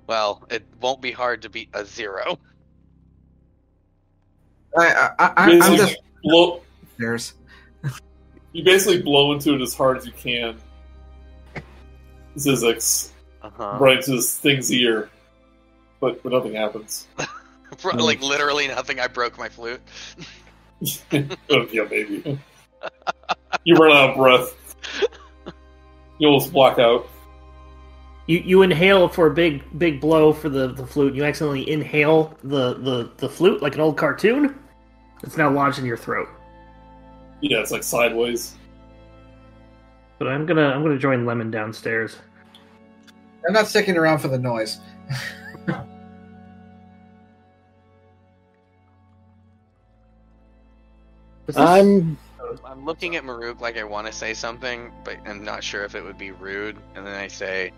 Well, it won't be hard to beat a zero. I, I, I, I'm just blow, there's You basically blow into it as hard as you can. Zyzzyx Uh-huh. right into this thing's ear, but but nothing happens. Hmm. like literally nothing. I broke my flute. oh, yeah, maybe. you run out of breath. You almost black out. You you inhale for a big big blow for the, the flute. You accidentally inhale the, the, the flute like an old cartoon. It's now lodged in your throat. Yeah, it's like sideways. But I'm gonna I'm gonna join Lemon downstairs. I'm not sticking around for the noise. this- I'm I'm looking at Murook like I want to say something, but I'm not sure if it would be rude. And then I say,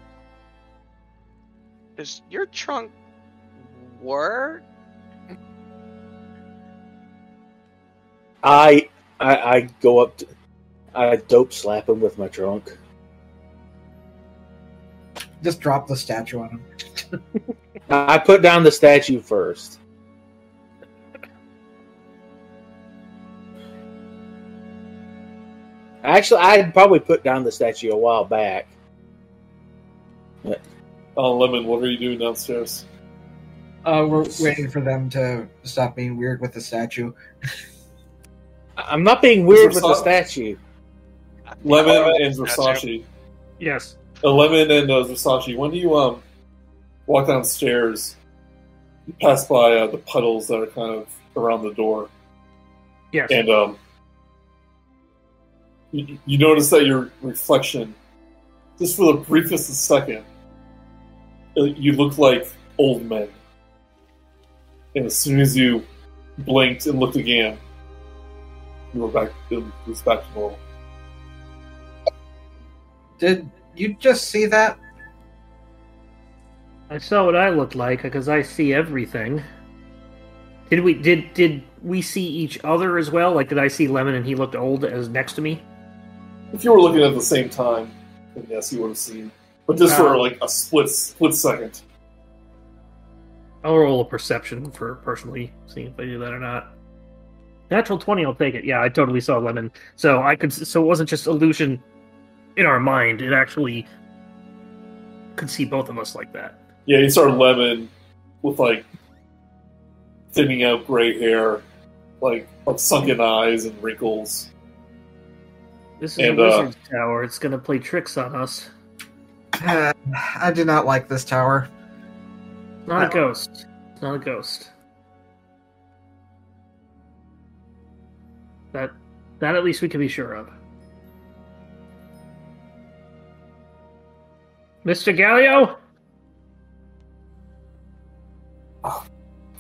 "Does your trunk work?" I I, I go up to I dope slap him with my trunk. Just drop the statue on him. I put down the statue first. Actually, I had probably put down the statue a while back. Oh, Lemon, what are you doing downstairs? Uh, we're waiting for them to stop being weird with the statue. I'm not being weird with the statue. Lemon and Statue. Zorsashi. yes. Uh, Lemon and uh, Zorsashi. When do you um walk downstairs? You pass by uh, the puddles that are kind of around the door, Yes. and um, you, you notice that your reflection, just for the briefest second, uh, you look like old men. And as soon as you blinked and looked again, you were back. It was back to normal. Did you just see that? I saw what I looked like because I see everything. Did we did did we see each other as well? Like did I see Lemon and he looked old as next to me? If you were looking at the same time, then yes, you would have seen. But just for like a split split second. I'll roll a perception for personally seeing if I do that or not. Natural twenty, I'll take it. Yeah, I totally saw Lemon. So I could. So it wasn't just illusion in our mind. It actually could see both of us like that. Yeah, you saw lemon with like thinning out gray hair, like like sunken eyes and wrinkles. This is And, a uh, wizard's tower. It's gonna play tricks on us. Uh, I do not like this tower. It's not a ghost. It's not a ghost. That that at least we can be sure of. Mr. Gallio?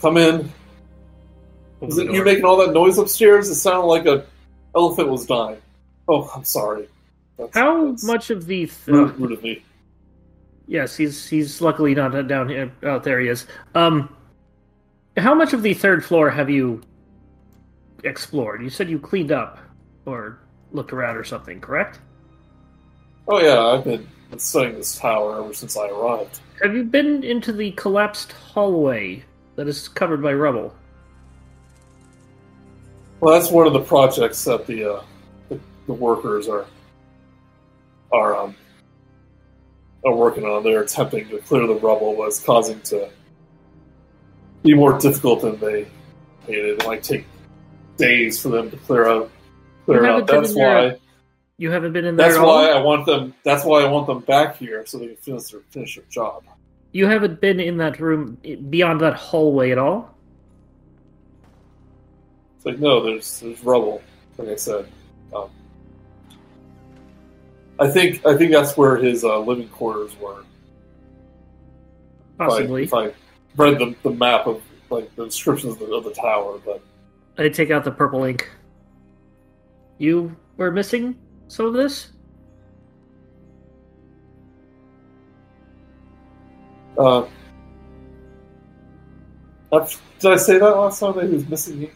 Come in. Open Is the it you making all that noise upstairs? It sounded like a elephant was dying. Oh, I'm sorry. That's, How that's much of the th- rude, of me? Yes, he's he's luckily not down here. Oh, there he is. Um, how much of the third floor have you explored? You said you cleaned up or looked around or something, correct? Oh yeah, I've been studying this tower ever since I arrived. Have you been into the collapsed hallway that is covered by rubble? Well, that's one of the projects that the uh, the, workers are are um, are working on. They're attempting to clear the rubble, but it's causing to be more difficult than they hated. It might take days for them to clear out. Clear You out. haven't been That's in there. You haven't been in there That's at all. why I want them. That's why I want them back here so they can finish their finish their job. You haven't been in that room beyond that hallway at all. It's like no, there's there's rubble. Like I said, um, I think I think that's where his uh, living quarters were. If I- Possibly. If I, read the, the map of like the descriptions of the, of the tower, but I take out the purple ink. You were missing some of this. uh, that's- did I say that last time that he was missing ink?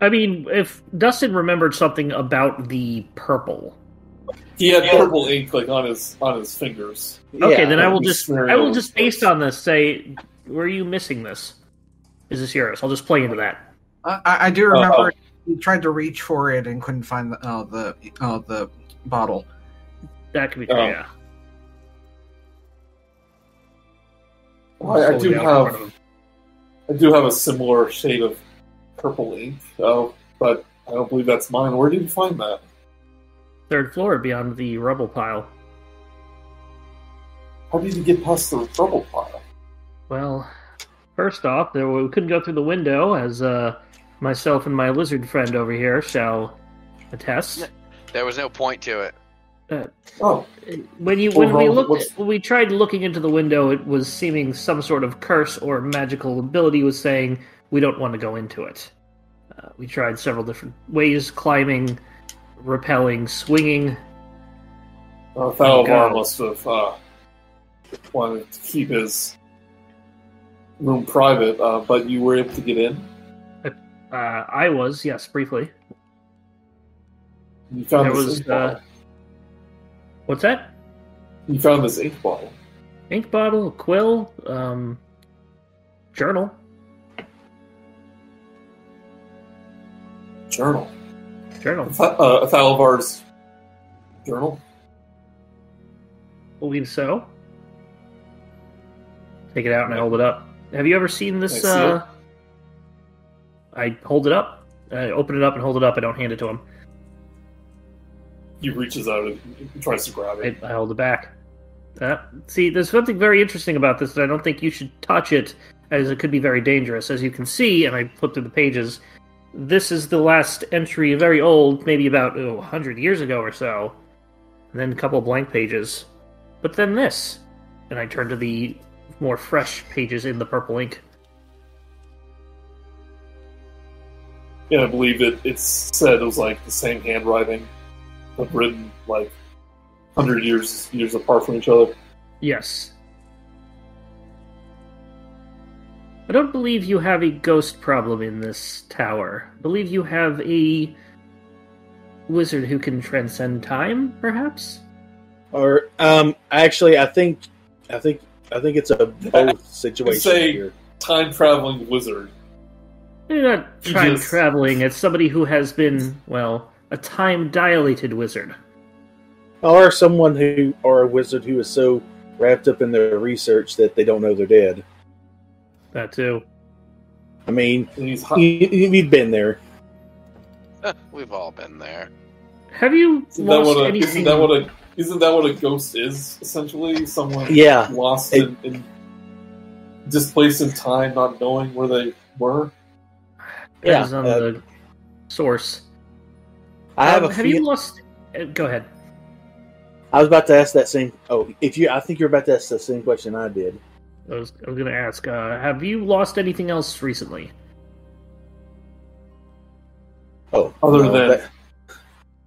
I mean, if Dustin remembered something about the purple, He had purple ink like on his on his fingers. okay, Yeah. then I will just I will just based on this say, were you missing this? Is this yours? I'll just play into that. I, I I do remember he tried to reach for it and couldn't find the uh, the uh, the bottle. That could be true. Oh. yeah. Well, I, I do Slowly out in front have. I do have a similar shade of purple ink, though, but I don't believe that's mine. Where did you find that? Third floor beyond the rubble pile. How did you get past the rubble pile? Well, first off, there we couldn't go through the window, as uh, myself and my lizard friend over here shall attest. There was no point to it. Oh, When you Well, when we Ron, looked what's- when we tried looking into the window, it was seeming some sort of curse or magical ability was saying we don't want to go into it. Uh, we tried several different ways: climbing, rappelling, swinging. uh, Thalavar God. must have uh, wanted to keep his room private, uh, but you were able to get in. Uh, I was yes, briefly. You found There this was, ink uh, bottle. What's that? You found this ink bottle. Ink bottle, quill, um, journal. Journal. Journal. Th- uh, Thalavar's journal. Believe so. Take it out and I hold it up. Have you ever seen this? I see uh, I hold it up. I open it up and hold it up. I don't hand it to him. He reaches out and tries to grab I, it. I hold it back. Uh, see, there's something very interesting about this that I don't think you should touch it, as it could be very dangerous. As you can see, and I flip through the pages, this is the last entry, very old, maybe about oh, 100 years ago or so. And then a couple blank pages. But then this. And I turn to the more fresh pages in the purple ink. Yeah, I believe it. It said it was like the same handwriting, but written like hundred years years apart from each other. Yes. I don't believe you have a ghost problem in this tower. I believe you have a wizard who can transcend time, perhaps? Or um, actually, I think, I think, I think it's a both situation Say- here. Time traveling wizard. You're not time just- traveling. It's somebody who has been, well, a time dilated wizard. Or someone who, or a wizard who is so wrapped up in their research that they don't know they're dead. That too. I mean, And he's you, you- you've been there. We've all been there. Have you isn't that what a anything? isn't that what a isn't that what a ghost is essentially? Someone Yeah, lost It- in, in displaced in time, not knowing where they were. Depends Yeah, on uh, the source. I have Um, a. have fe- you lost? uh, Go ahead. I was about to ask that same. Oh, if you, I think you're about to ask the same question I did. I was, I was going to ask, uh, have you lost anything else recently? Oh, Other no, than- that-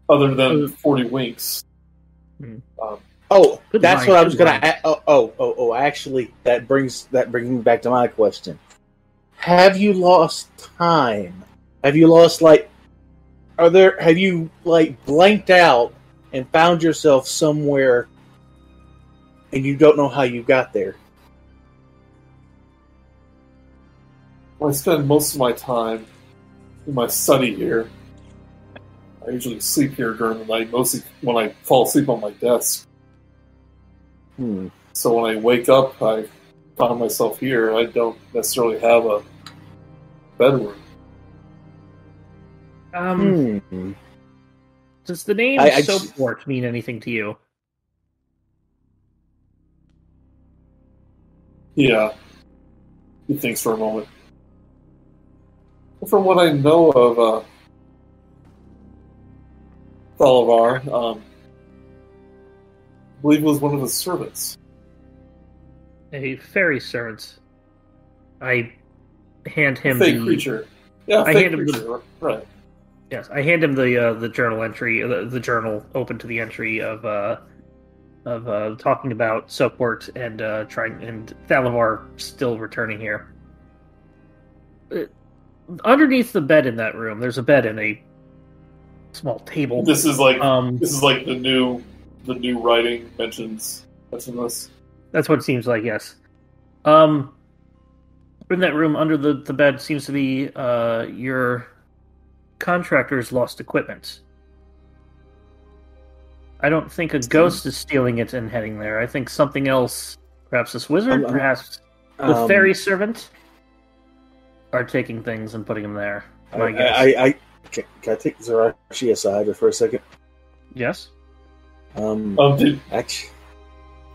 Other than forty winks. Hmm. Um, oh, Good that's mind, what I was good gonna. A- oh, oh, oh, oh, actually, that brings that brings me back to my question. Have you lost time? Have you lost like? Are there? Have you like blanked out and found yourself somewhere, and you don't know how you got there? Well, I spend most of my time in my study here. I usually sleep here during the night, mostly when I fall asleep on my desk. Hmm. So when I wake up, I find myself here. I don't necessarily have a bedroom. Um, Hmm. Does the name I- I- Soapwort mean anything to you? Yeah. He thinks for a moment. From what I know of uh, Thalavar, um, I believe it was one of his servants. A fairy servant. I hand him fake the creature. Yeah, I fake hand him the- creature. Right. yes. I hand him the uh, the journal entry, uh, the, the journal open to the entry of uh, of uh, talking about Soapwort and uh, trying and Thalavar still returning here. Uh, underneath the bed in that room, there's a bed and a small table. This is like Um, this is like the new the new writing mentions mention this. That's what it seems like, yes. Um, in that room under the, the bed seems to be uh, your contractors lost equipment. I don't think a ghost is stealing it and heading there. I think something else, perhaps this wizard, Um, um, perhaps the Um, fairy servant, are taking things and putting them there. I, guess. I, I, can, can I take Zorsashi aside for a second? yes. Um, Um, did, actually,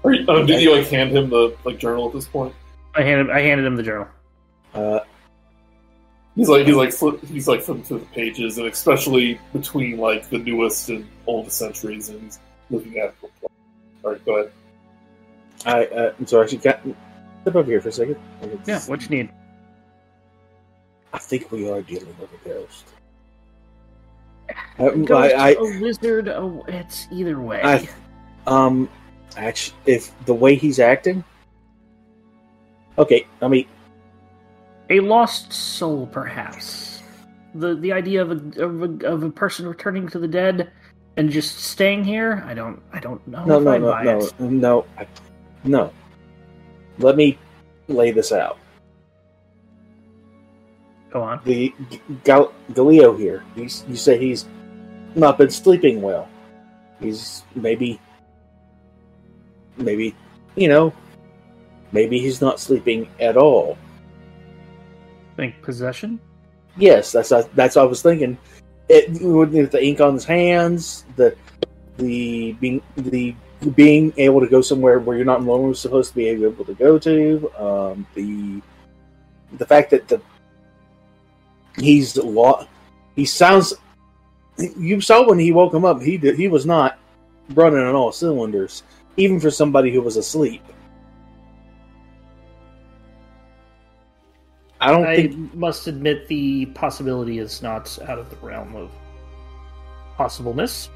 are you, um, did you like hand him the like journal at this point? I handed I handed him the journal. uh, He's like he's like flip, he's like flipping through the pages, and especially between like the newest and oldest centuries, and he's looking at. All right, go ahead. I, uh, Zorsashi, got step over here for a second. Yeah. What you need? I think we are dealing with a ghost. Um, Ghost, I, I, a wizard. Oh, it's either way. I- um, actually, if the way he's acting, okay. I mean, a lost soul, perhaps. The the idea of a, of a of a person returning to the dead and just staying here. I don't I don't know no, no, I no, no, it. no, no. Let me lay this out. Go on. The Gal- Galileo here. He's, you say he's not been sleeping well. He's maybe, maybe, you know, maybe he's not sleeping at all. Think possession. Yes, that's that's what I was thinking. It with the ink on his hands, the the being the being able to go somewhere where you're not normally supposed to be able to go to. Um, the the fact that the he's lo- he sounds. You saw when he woke him up. He did, he was not running on all cylinders, even for somebody who was asleep. I don't I think must admit the possibility is not out of the realm of possibleness.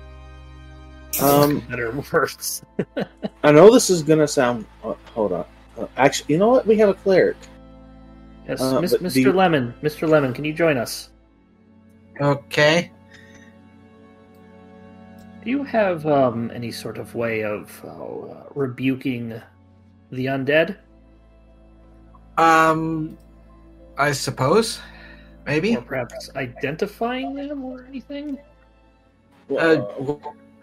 Um, Better words. I know this is gonna sound. Uh, hold on. Uh, actually, you know what? We have a cleric. Yes, uh, Mis- Mr. the- Lemon. Mr. Lemon, can you join us? Okay. Do you have um, any sort of way of uh, rebuking the undead? Um, I suppose. Maybe. Or perhaps identifying them or anything? Uh,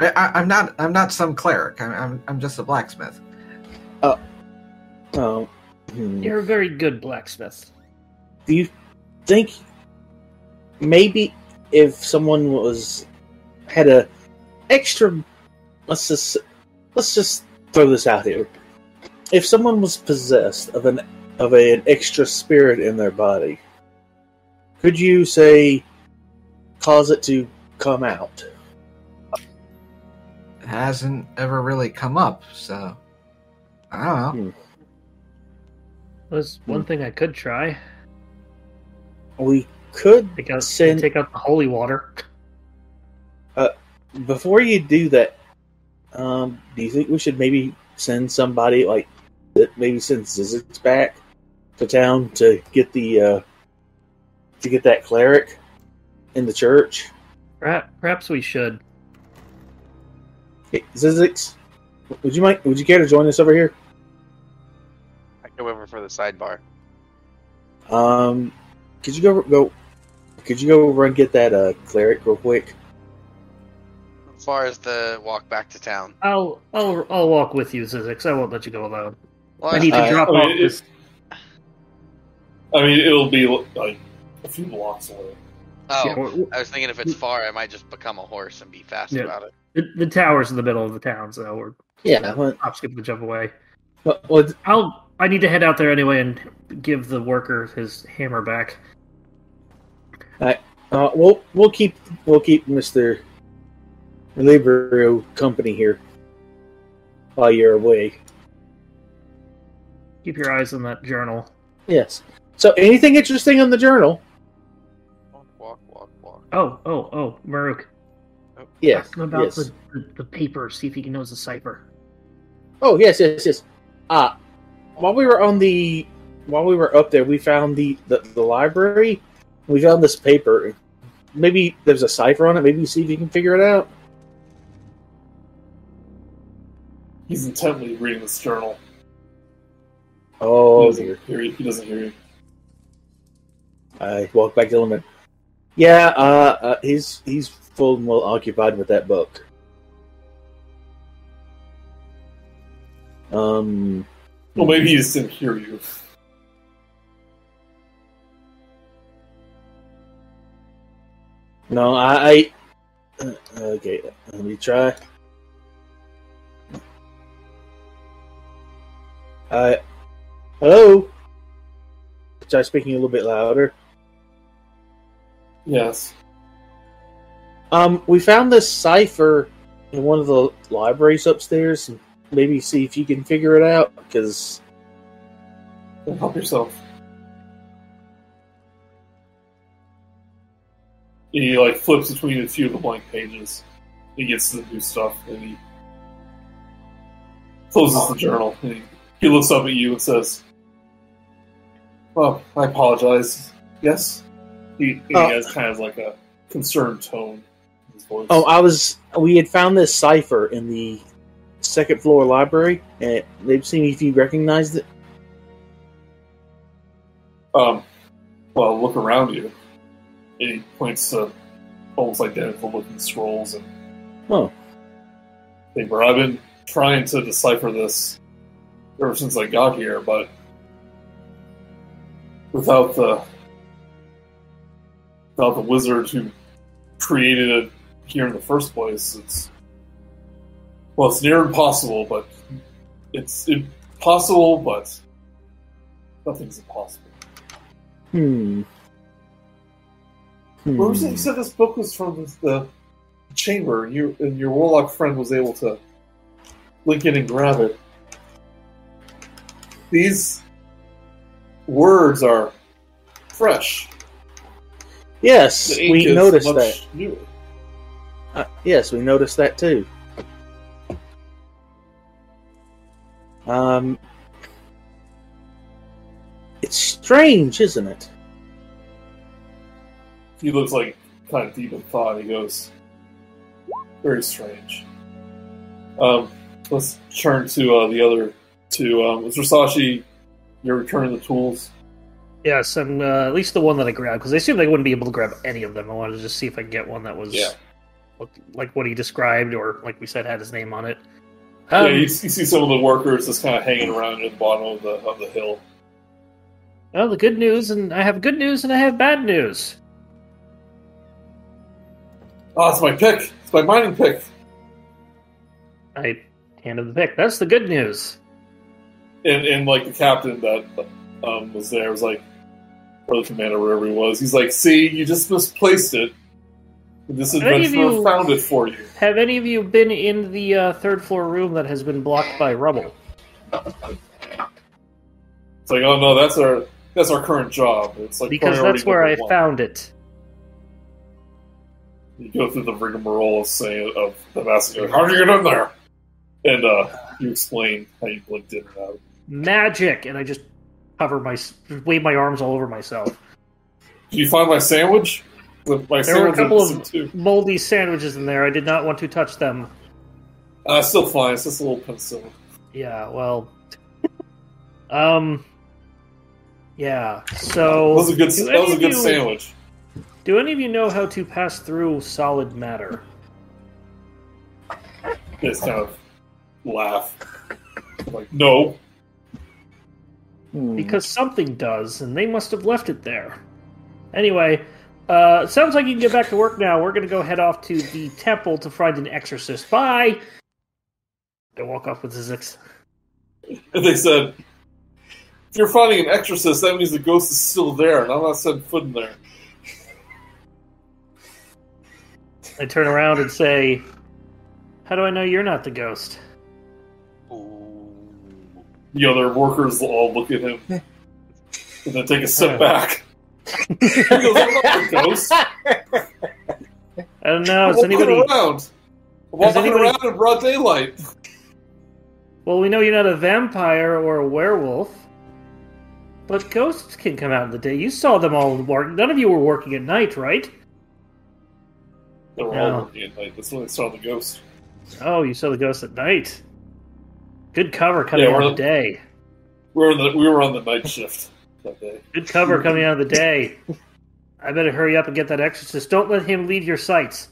I, I- I'm not. I'm not some cleric. I'm. I'm, I'm just a blacksmith. Oh, hmm. You're a very good blacksmith. Do you think maybe if someone was had a extra, let's just let's just throw this out here. If someone was possessed of an of an extra spirit in their body, could you say cause it to come out? It hasn't ever really come up, so I don't know. Hmm. There's one hmm. thing I could try. We could Take out, Send- take out the holy water. before you do that, um, do you think we should maybe send somebody like that? Maybe send Zyzzyx back to town to get the uh, to get that cleric in the church. Perhaps, perhaps we should. Hey, Zyzzyx, would you mind? Would you care to join us over here? I go over for the sidebar. Um, could you go go? Could you go over and get that uh, cleric real quick? As far as the walk back to town. I'll I'll I'll walk with you, Zyzzyx. I won't let you go alone. Well, I need to Uh, drop I mean, off it- this. I mean, it'll be like a few blocks away. oh, Yeah, we're- I was thinking if it's far, I might just become a horse and be fast Yeah. about it. the, the tower's in the middle of the town, so we're Yeah. Well, hop, skip, and jump away. well, well, I'll I need to head out there anyway and give the worker his hammer back. Uh, we'll we'll keep we'll keep Mister Libero company here while you're away. Keep your eyes on that journal. Yes. So, anything interesting on the journal? Walk, walk, walk, walk. Oh oh oh, Murook. Yes. Ask him about yes. the, the the paper. See if he knows the cipher. Oh, yes, yes, yes. Uh while we were on the while we were up there, we found the the, the library. We found this paper. Maybe there's a cipher on it. Maybe you see if you can figure it out. He's intently reading this journal. he, Oh doesn't dear. hear you. he doesn't hear you. I walk back to Lemon. Yeah, uh, uh, he's he's full and well occupied with that book. Um, Well, maybe he just didn't hear you. no, I. I uh, okay, let me try. Uh, hello. Try speaking a little bit louder. Yes. Um, we found this cipher in one of the libraries upstairs. and Maybe see if you can figure it out, because help yourself. He like flips between a few of the blank pages. He gets to the new stuff and he closes the journal. And he, he looks up at you and says, "Well, I apologize. Yes." He, he Oh. has kind of like a concerned tone in his voice. oh, I was we had found this cipher in the second floor library, and they've seen if you recognized it. Um, well, look around you. And he points to almost identical looking scrolls and Oh, paper. I've been trying to decipher this ever since I got here, but without the without the wizard who created it here in the first place, it's well, it's near impossible, but it's impossible, but nothing's impossible. hmm. hmm. It? You said this book was from the, the chamber, and you and your warlock friend was able to link in and grab it. These words are fresh. Yes, we noticed that. Uh, yes, we noticed that too. Um, it's strange, isn't it? He looks like kind of deep in thought. He goes, "Very strange." Um, let's turn to uh, the other two. Um, Mr. Sashi, you're returning the tools. Yes, and uh, at least the one that I grabbed, because I assumed I wouldn't be able to grab any of them. I wanted to just see if I could get one that was Yeah. like what he described, or like we said, had his name on it. Yeah, Um, you, you see some of the workers just kind of hanging around near the bottom of the of the hill. well, the good news, and I have good news, and I have bad news. Oh, it's my pick. It's my mining pick. I handed the pick. That's the good news. And and like the captain that um, was there was like, or the commander, wherever he was. He's like, "See, you just misplaced it. This adventurer you- found it for you." Have any of you been in the uh, third floor room that has been blocked by rubble? It's like, oh no, that's our that's our current job. It's like Because that's where I one. found it. You go through the rigmarole of saying of the massacre. How did you get in there? And uh, you explain how you blinked in and out. Magic, and I just cover my, wave my arms all over myself. Did you find my sandwich? The- My There were a couple of moldy sandwiches in there. I did not want to touch them. Uh, still fine. It's just a little pencil. Yeah, well, um, yeah. So That So, was a good. That was a good you- sandwich. Do any of you know how to pass through solid matter? They just kind of laugh. Like, no. Hmm. Because something does, and they must have left it there. Anyway, uh, sounds like you can get back to work now. We're going to go head off to the temple to find an exorcist. Bye! They walk off with his ex. And they said, if you're finding an exorcist, that means the ghost is still there, and I'm not setting foot in there. I turn around and say, How do I know you're not the ghost? Ooh. The other workers all look at him and then take a step back. He goes, I'm not ghost. I don't know. Is walking anybody. around. Walking anybody- around in broad daylight. Well, we know you're not a vampire or a werewolf. But ghosts can come out in the day. You saw them all work. None of you were working at night, right? They were No. all working at night. That's when they saw the ghost. Oh, you saw the ghost at night. Good cover coming Yeah, out we're- the day. We were, in the, we were on the night shift that day. Good cover coming out of the day. I better hurry up and get that exorcist. Don't let him lead your sights.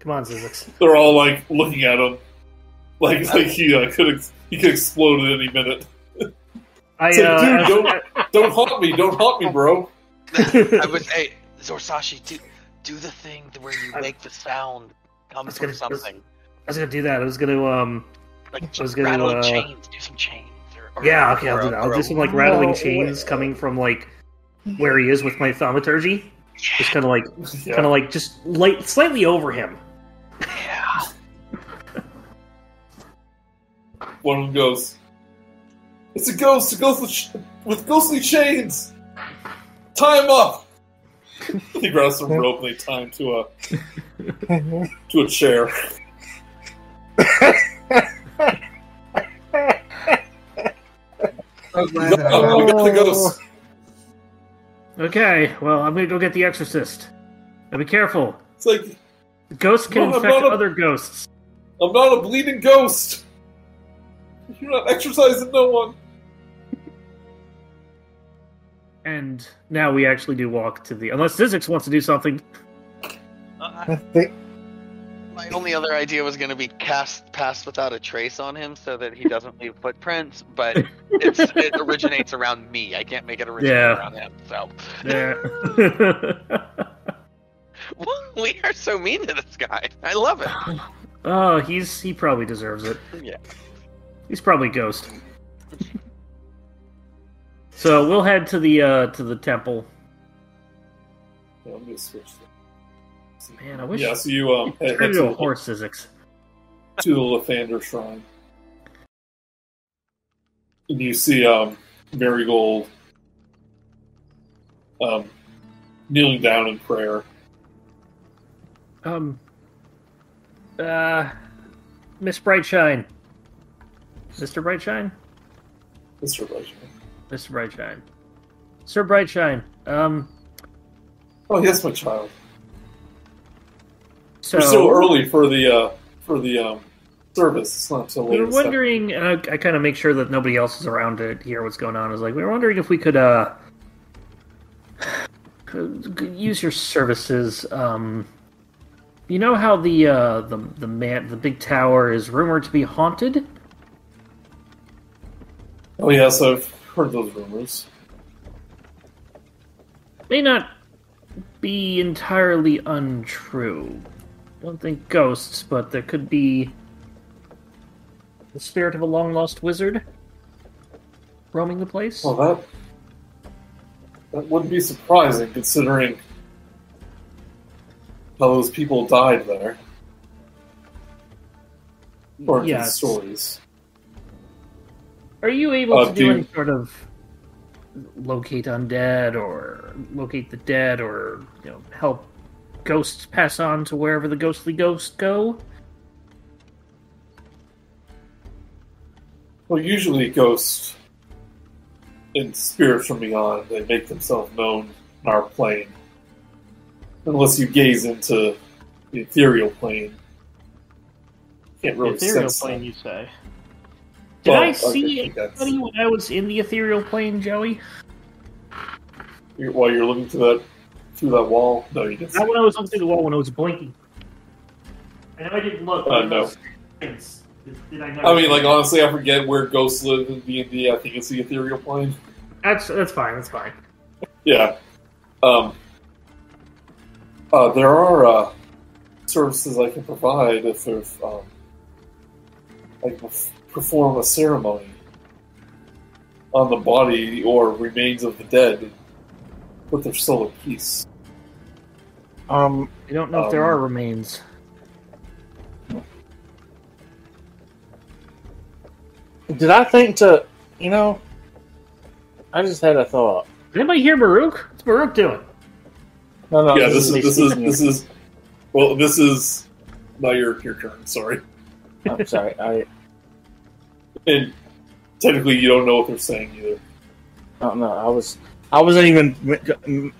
Come on, Zyzzyx. They're all like looking at him, like like he uh, could ex- he could explode at any minute. I, It's like, uh, dude, don't don't haunt me, don't haunt me, bro. I was hey Zorsashi, do do the thing where you I- make the sound come was from gonna- I was- something. I was gonna do that. I was gonna, um, Like I was gonna, rattling uh, chains, do some chains. Or, or, yeah, okay, I'll do that. I'll do some like rattling No, chains wait. coming from like where he is with my thaumaturgy. Just kind of like, Yeah. kind of like just light, slightly over him. Yeah. One of them goes, "It's a ghost, a ghost with, sh- with ghostly chains. Tie him up." he grabs some rope and they tie him to a to a chair. I'm glad that I Oh, got- we got the ghost. Okay, well, I'm gonna go get the exorcist. Now be careful. It's like The ghost can No, I'm infect not a- other ghosts. I'm not a bleeding ghost. You're not exercising no one. And now we actually do walk to the. Unless Zyzzyx wants to do something. Uh, I think my only other idea was going to be cast pass without a trace on him so that he doesn't leave footprints, but it's, it originates around me. I can't make it originate Yeah. around him. So Yeah. we are so mean to this guy. I love it. oh, he's he probably deserves it. Yeah. He's probably ghost. So we'll head to the uh to the temple. Yeah, I'm gonna switch. Man, I wish Yeah, so you um head, head to, a horse, Zyzzyx. to the Lathander shrine, and you see um Marigold um kneeling down in prayer. Um. Uh, Miss Brightshine. Mr. Brightshine. Mr. Legend. Mr. Brightshine. Sir Brightshine. Um. Oh yes, my child. So We're still early for the uh for the um service. It's not until we later. were wondering, and I, I kind of make sure that nobody else is around to hear what's going on. I was like, we were wondering if we could uh use your services. Um, you know how the uh the the man the big tower is rumored to be haunted. Oh yes, I've heard those rumors. may not be entirely untrue. Don't think ghosts, but there could be the spirit of a long lost wizard roaming the place. Well, that that wouldn't be surprising considering how those people died there, Or the stories. Are you able Uh, to do do any sort of locate undead or locate the dead or you know help ghosts pass on to wherever the ghostly ghosts go? Well, usually ghosts and spirits from beyond they make themselves known in our plane, unless you gaze into the ethereal plane. Can't really ethereal sense plane, them. you say? Did Well, I see think that's- anybody when I was in the ethereal plane, Joey? You're- While you're looking through that through that wall, no, you didn't. see Not when I was looking through the wall when I was blinking. I know I didn't look. Uh, no. Did, did I, I mean, like honestly, I forget where ghosts live in D and D. I think it's the ethereal plane. that's that's fine. That's fine. Yeah. Um. Uh, there are uh, services I can provide if there's um, I can perform a ceremony on the body or remains of the dead, and put their soul at peace. Um I don't know if there Um, are remains. did I think to you know I just had a thought. Did anybody hear Baruch? What's Baruch doing? No, no, yeah, this is me this is this is well, this is not your your turn. Sorry, I'm sorry. I and technically you don't know what they're saying either. don't know. I was I wasn't even m- m-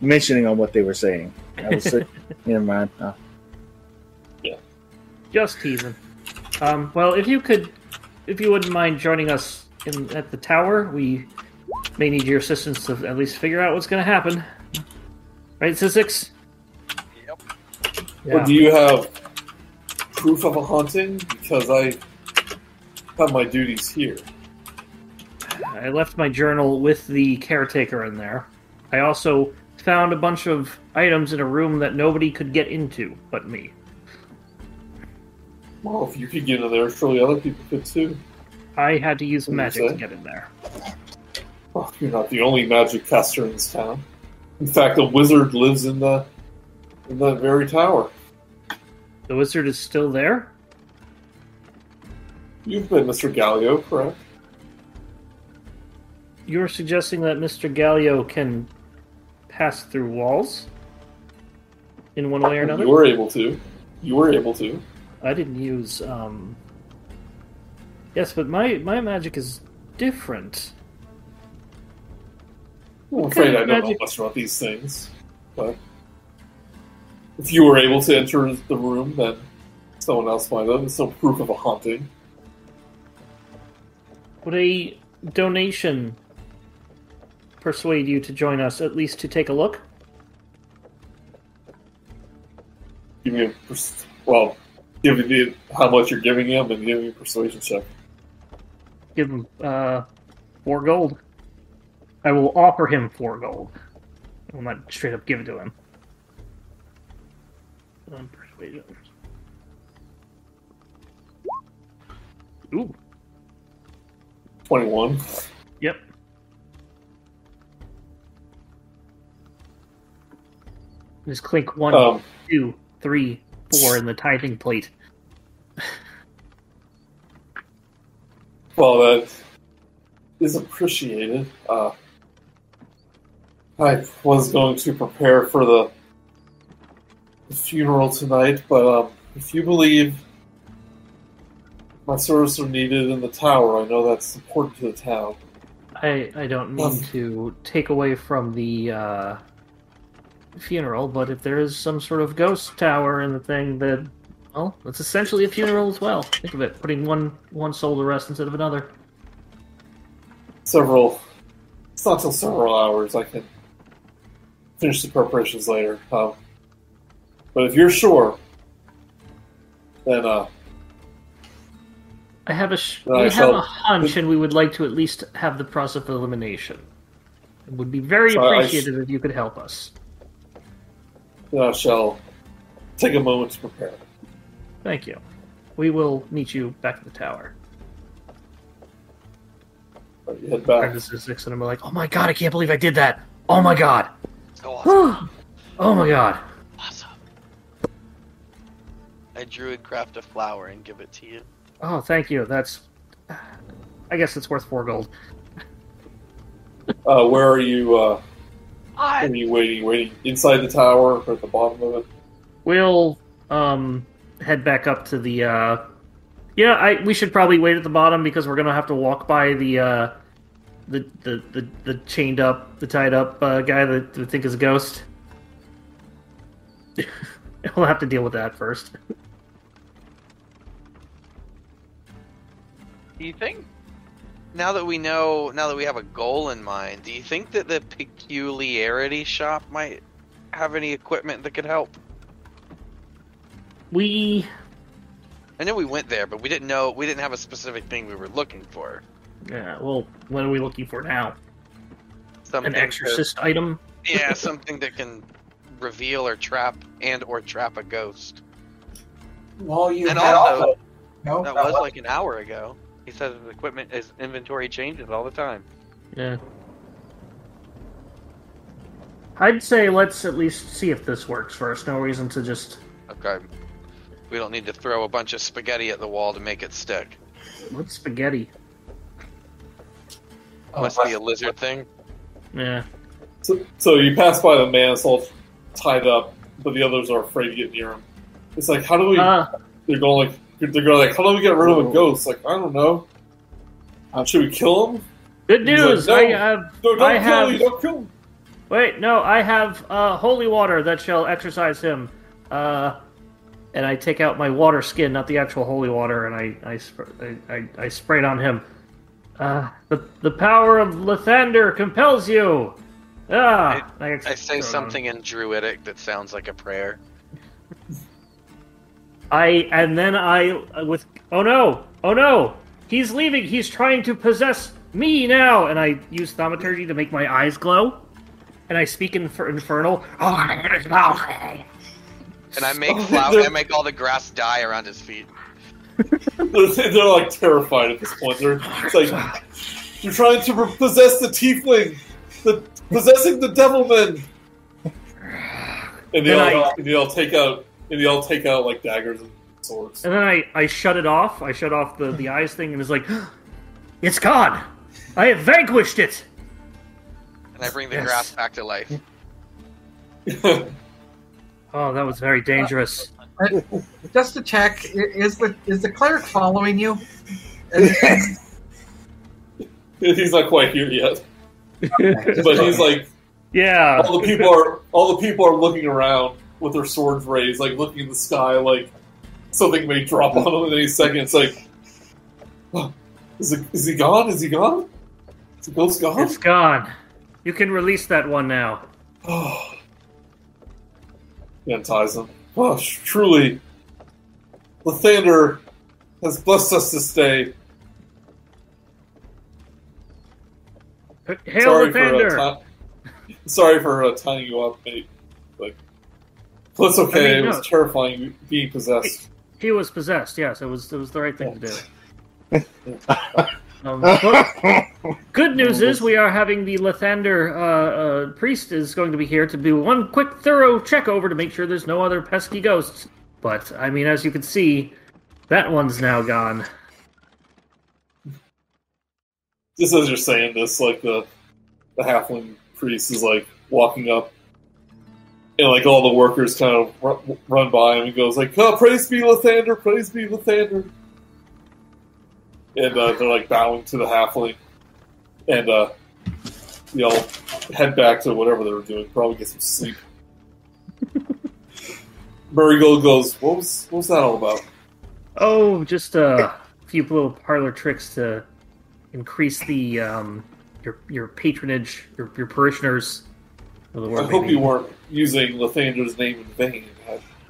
mentioning on what they were saying. I was like, never mind. Oh. Just teasing. Um, well, if you could, if you wouldn't mind joining us in at the tower, we may need your assistance to at least figure out what's going to happen. Right, Zyzzyx? Yep. Yeah. Or do you have proof of a haunting? Because I have my duties here. I left my journal with the caretaker in there. I also found a bunch of items in a room that nobody could get into but me. Well, if you could get in there, surely other people could too. I had to use What magic to get in there. Well, you're not the only magic caster in this town. In fact, a wizard lives in the in that very tower. The wizard is still there? You've been Mr. Gallio, correct? You're suggesting that Mr. Gallio can pass through walls? In one way or another? You were able to. You were able to. I didn't use um Yes, but my my magic is different. I'm afraid I don't know magic- much about these things. But if you were able to enter the room, then someone else might have. There's no proof of a haunting. Would a donation persuade you to join us, at least to take a look? Give me a pers- well, give me how much you're giving him, and give me a persuasion check. Give him uh, four gold. I will offer him four gold. I will not straight up give it to him. Um, persuasion. Ooh. 21. Just click one, Um, two, three, four in the tithing plate. well, that is appreciated. Uh, I was going to prepare for the, the funeral tonight, but um, if you believe my services are needed in the tower, I know that's important to the town. I I don't mean Um. to take away from the uh, funeral, but if there is some sort of ghost tower in the thing, then well, it's essentially a funeral as well. Think of it, putting one one soul to rest instead of another. Several. It's not till several hours. I can finish the preparations later. Um, but if you're sure, then uh, I have a sh- we have so- a hunch, and we would like to at least have the process of elimination. It would be very So I- appreciated if you could help us. Then I shall take a moment to prepare. Thank you. We will meet you back at the tower. Right, you head Back back. to six, and I'm like, oh my god, I can't believe I did that. Oh my god. So awesome. oh my god. awesome. I druid craft a flower and give it to you. Oh, thank you. That's. I guess it's worth four gold. Uh, where are you? Uh, I are you waiting? Waiting inside the tower or at the bottom of it? We'll um head back up to the. uh Yeah, I we should probably wait at the bottom because we're gonna have to walk by the uh the the the, the chained up, the tied up uh, guy that we think is a ghost. we'll have to deal with that first. Do you think now that we know now that we have a goal in mind, do you think that the peculiarity shop might have any equipment that could help? We I know we went there, but we didn't know we didn't have a specific thing we were looking for. yeah. Well, what are we looking for now? Something An exorcist item? Yeah, something that can reveal or trap and or trap a ghost. Well, you And also- also, no, That was like an hour ago. He said his equipment his inventory changes all the time. Yeah. I'd say let's at least see if this works first. No reason to just Okay. We don't need to throw a bunch of spaghetti at the wall to make it stick. what's spaghetti? Oh, Must be a lizard thing. Yeah. So, so you pass by the man, it's all tied up, but the others are afraid to get near him. It's like, how do we? Uh, they're going like, they're going like, how do we get rid of a ghost? Like, I don't know. Uh, should we kill him? good He's like, news. "No, I have. No, don't I kill have- him! Don't kill him! Wait, no, I have uh, holy water that shall exorcise him. Uh, and I take out my water skin, not the actual holy water, and I I, sp- I, I, I spray it on him. Uh, the the power of Lathander compels you. Ah, I, I say throw it something in Druidic that sounds like a prayer. I and then I with oh no, oh no, he's leaving. He's trying to possess me now, and I use thaumaturgy to make my eyes glow, and I speak in infer- infernal. And I make Oh, flower, they're- I make all the grass die around his feet. They're, they're like terrified at this point. They're it's like you're trying to possess the tiefling, the possessing the devilman. And they Then all, I- and they all take out and they all take out like daggers and swords. And then I, I shut it off. I shut off the, the eyes thing and it's like, it's gone. I have vanquished it. And I bring the Yes. grass back to life. Oh, that was very dangerous. Just to check, is the is the cleric following you? He's not quite here yet, but he's like yeah. all the people are all the people are looking around with their swords raised, like looking in the sky, like something may drop on them in any second. It's like, "Oh, is it, is he gone? Is he gone? Is the ghost gone? It's gone. You can release that one now. Oh. He unties him. Oh, sh- truly, Lathander has blessed us this day. Hail sorry for uh, ti- sorry for uh, tying you up, mate. Like, it's okay. I mean, it no. was terrifying being possessed. He was possessed. Yes, it was. It was the right thing to do. Um, good news is we are having the Lathander uh, uh, priest is going to be here to do one quick, thorough check over to make sure there's no other pesky ghosts. But I mean, as you can see, that one's now gone. Just as you're saying this, like the the halfling priest is like walking up, and like all the workers kind of run, run by him and goes like, "Oh, praise be Lathander, praise be Lathander," and uh, they're like bowing to the halfling, and uh, they all head back to whatever they were doing, probably get some sleep. Marigold goes, "What was what was that all about?" Oh, just a few little parlor tricks to increase the um, your your patronage, your, your parishioners. Of I word hope maybe. you weren't using Lathander's name in vain.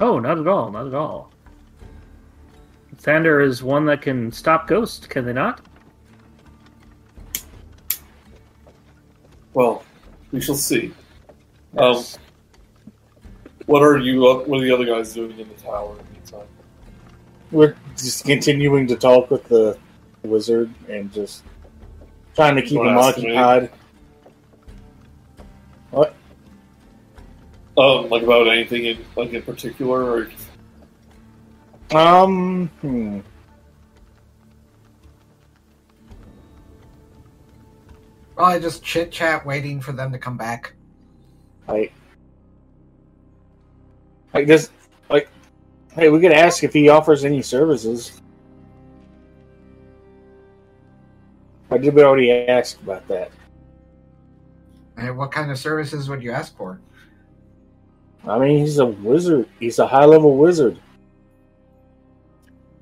Oh, not at all, not at all. Thunder is one that can stop ghosts, can they not? Well, we shall see. Um, what are you? What are the other guys doing in the tower in the meantime? We're just continuing to talk with the wizard and just trying to keep Wanna him ask him occupied. Um, like about anything in like in particular, or Um, hmm. Probably just chit chat, waiting for them to come back. like, like this, like, hey, we could ask if he offers any services. I did already ask about that? And what kind of services would you ask for? I mean, he's a wizard. He's a high level wizard.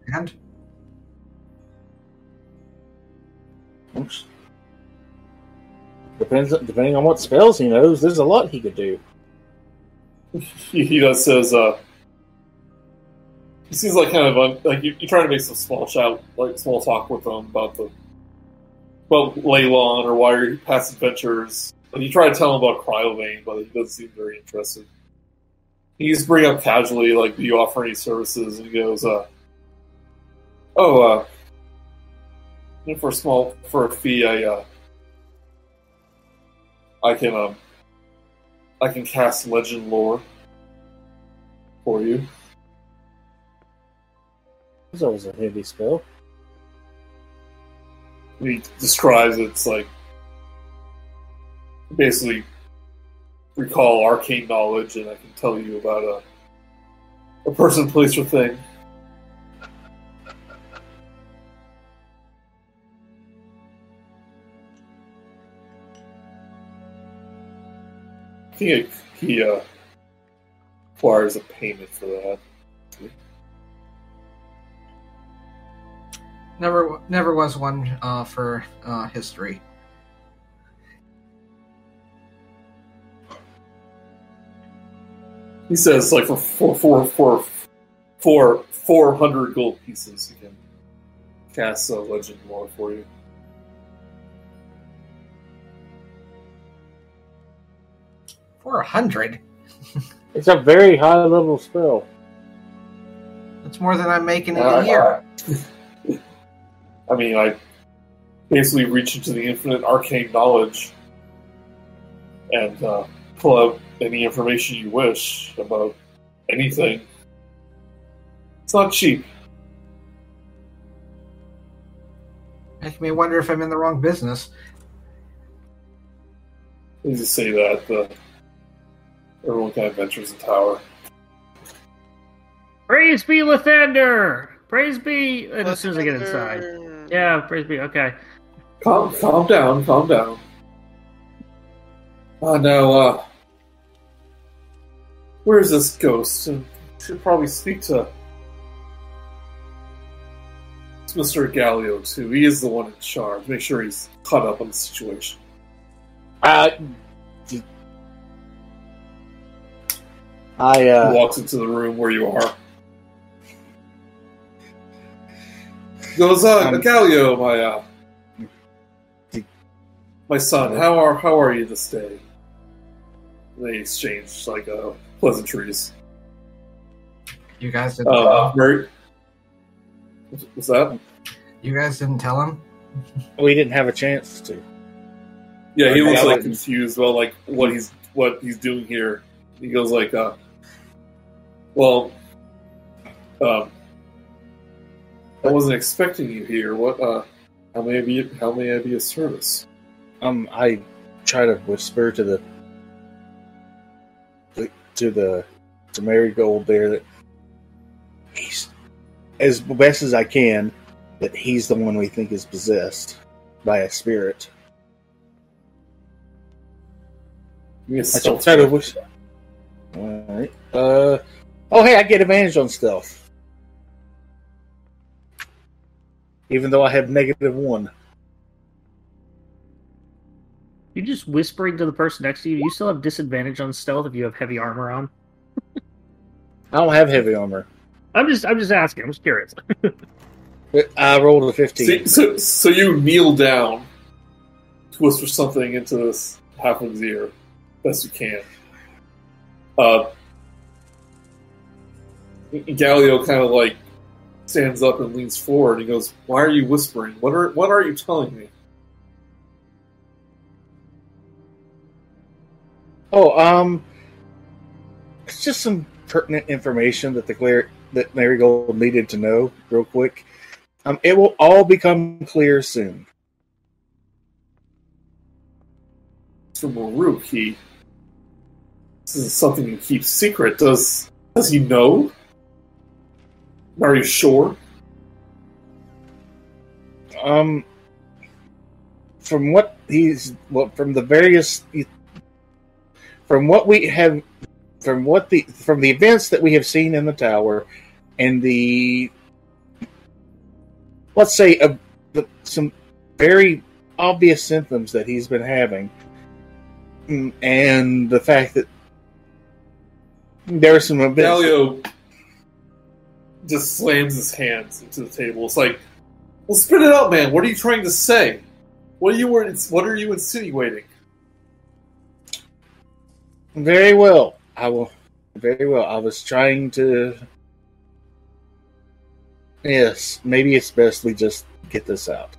And Oops. Depends depending on what spells he knows. There's a lot he could do. he, he does says uh, he seems like kind of un, like you, you're trying to make some small chat, like small talk with him about the about Leilon or why your past adventures. And you try to tell him about Cryovain, but he doesn't seem very interested. You just bring up casually, like, do you offer any services? And he goes, uh, oh, uh, know, for a small, for a fee, I, uh, I can, um, I can cast legend lore for you. That's always a heavy spell. He describes it's like basically recall arcane knowledge, and I can tell you about a a person, place, or thing. I think he uh, requires a payment for that. never, never was one uh, for uh, history. He says like for four four four four four hundred gold pieces he can cast a legend lore for you. For a hundred. It's a very high level spell. That's more than I'm making in Uh, a year. I mean, I basically reach into the infinite arcane knowledge and uh, pull out any information you wish about anything. It's not cheap. Make me wonder if I'm in the wrong business. Please just say that. Uh, everyone kind of ventures the tower. Praise be Lathander! Praise be. And as soon as I get inside. Yeah, praise be. Okay. Calm, calm down, calm down. Oh no, uh, where's this ghost? And should probably speak to Mr. Gallio too. He is the one in charge. Make sure he's caught up on the situation. Uh, I He uh, walks into the room where you are. Goes, uh, Um, Gallio, my uh, d- my son. How are how are you this day? They exchange like uh, pleasantries. You guys didn't. Uh, very. What's that? you guys didn't tell him. we didn't have a chance to. Yeah, he Okay, looks like like- confused about like what he's what he's doing here. He goes like, uh, "Well, um, I wasn't expecting you here. What? Uh, how may I be? How may I be of service?" Um, I try to whisper to the, the to the to Marigold there that he's as best as I can that he's the one we think is possessed by a spirit. Give me a I stealth try to wish. All right. Uh oh, hey, I get advantage on stealth, even though I have negative one. You just whispering to the person next to you. You still have disadvantage on stealth if you have heavy armor on. I don't have heavy armor. I'm just, I'm just asking. I'm just curious. I rolled a fifteen. So, so, so you kneel down to whisper something into this halfling's ear, best you can. Uh, Galileo kind of like stands up and leans forward. and He goes, "Why are you whispering? What are what are you telling me?" Oh, um, it's just some pertinent information that the clear that Marigold needed to know, real quick. Um, it will all become clear soon. From Murook. He this is something he keeps secret. Does does he know? Are you sure? Um, from what he's well, from the various, from what we have, from what the from the events that we have seen in the tower, and the let's say uh, the, some very obvious symptoms that he's been having, mm, and the fact that there are some events. Galileo just slams his hands into the table. It's like, well, spit it out, man. What are you trying to say? What are you what are you insinuating? Very well. I will. Very well. I was trying to. Yes, maybe it's best we just get this out.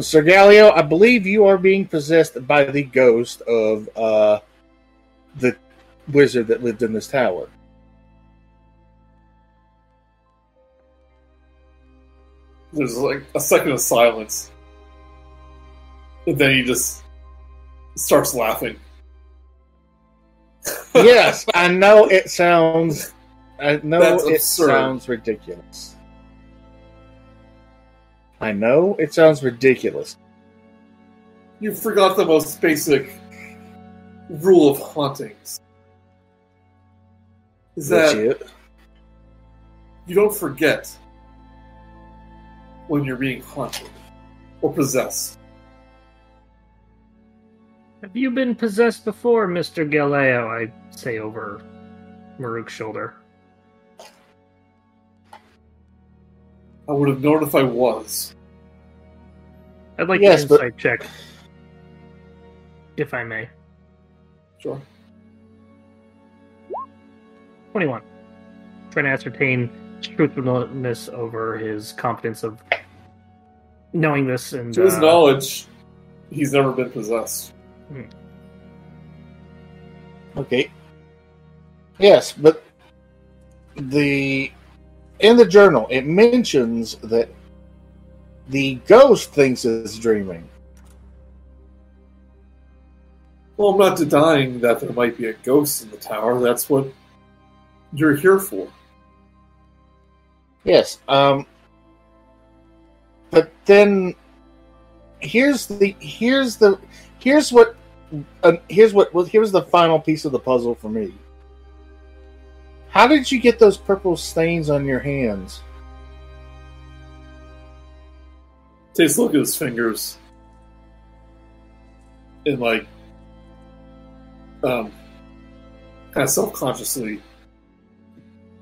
Sir Galileo, I believe you are being possessed by the ghost of uh, the wizard that lived in this tower. There's like a second of silence, and then he just starts laughing. Yes, I know it sounds. I know That's it absurd. sounds ridiculous. I know it sounds ridiculous. You forgot the most basic rule of hauntings. Is that Legit. you don't forget when you're being haunted or possessed. Have you been possessed before, Mr. Galeo? I say over Murook's shoulder. I would have known if I was. I'd like Yes, an but- check. If I may. Sure. 21. Trying to ascertain truthfulness over his competence of knowing this and To his uh, knowledge, he's never been possessed. Okay. Yes, but the in the journal it mentions that the ghost thinks it's dreaming. Well, I'm not denying that there might be a ghost in the tower. That's what you're here for. Yes. Um. But then, here's the here's the here's what here's what well, here's the final piece of the puzzle for me. How did you get those purple stains on your hands? Takes a look at his fingers and like um kind of self-consciously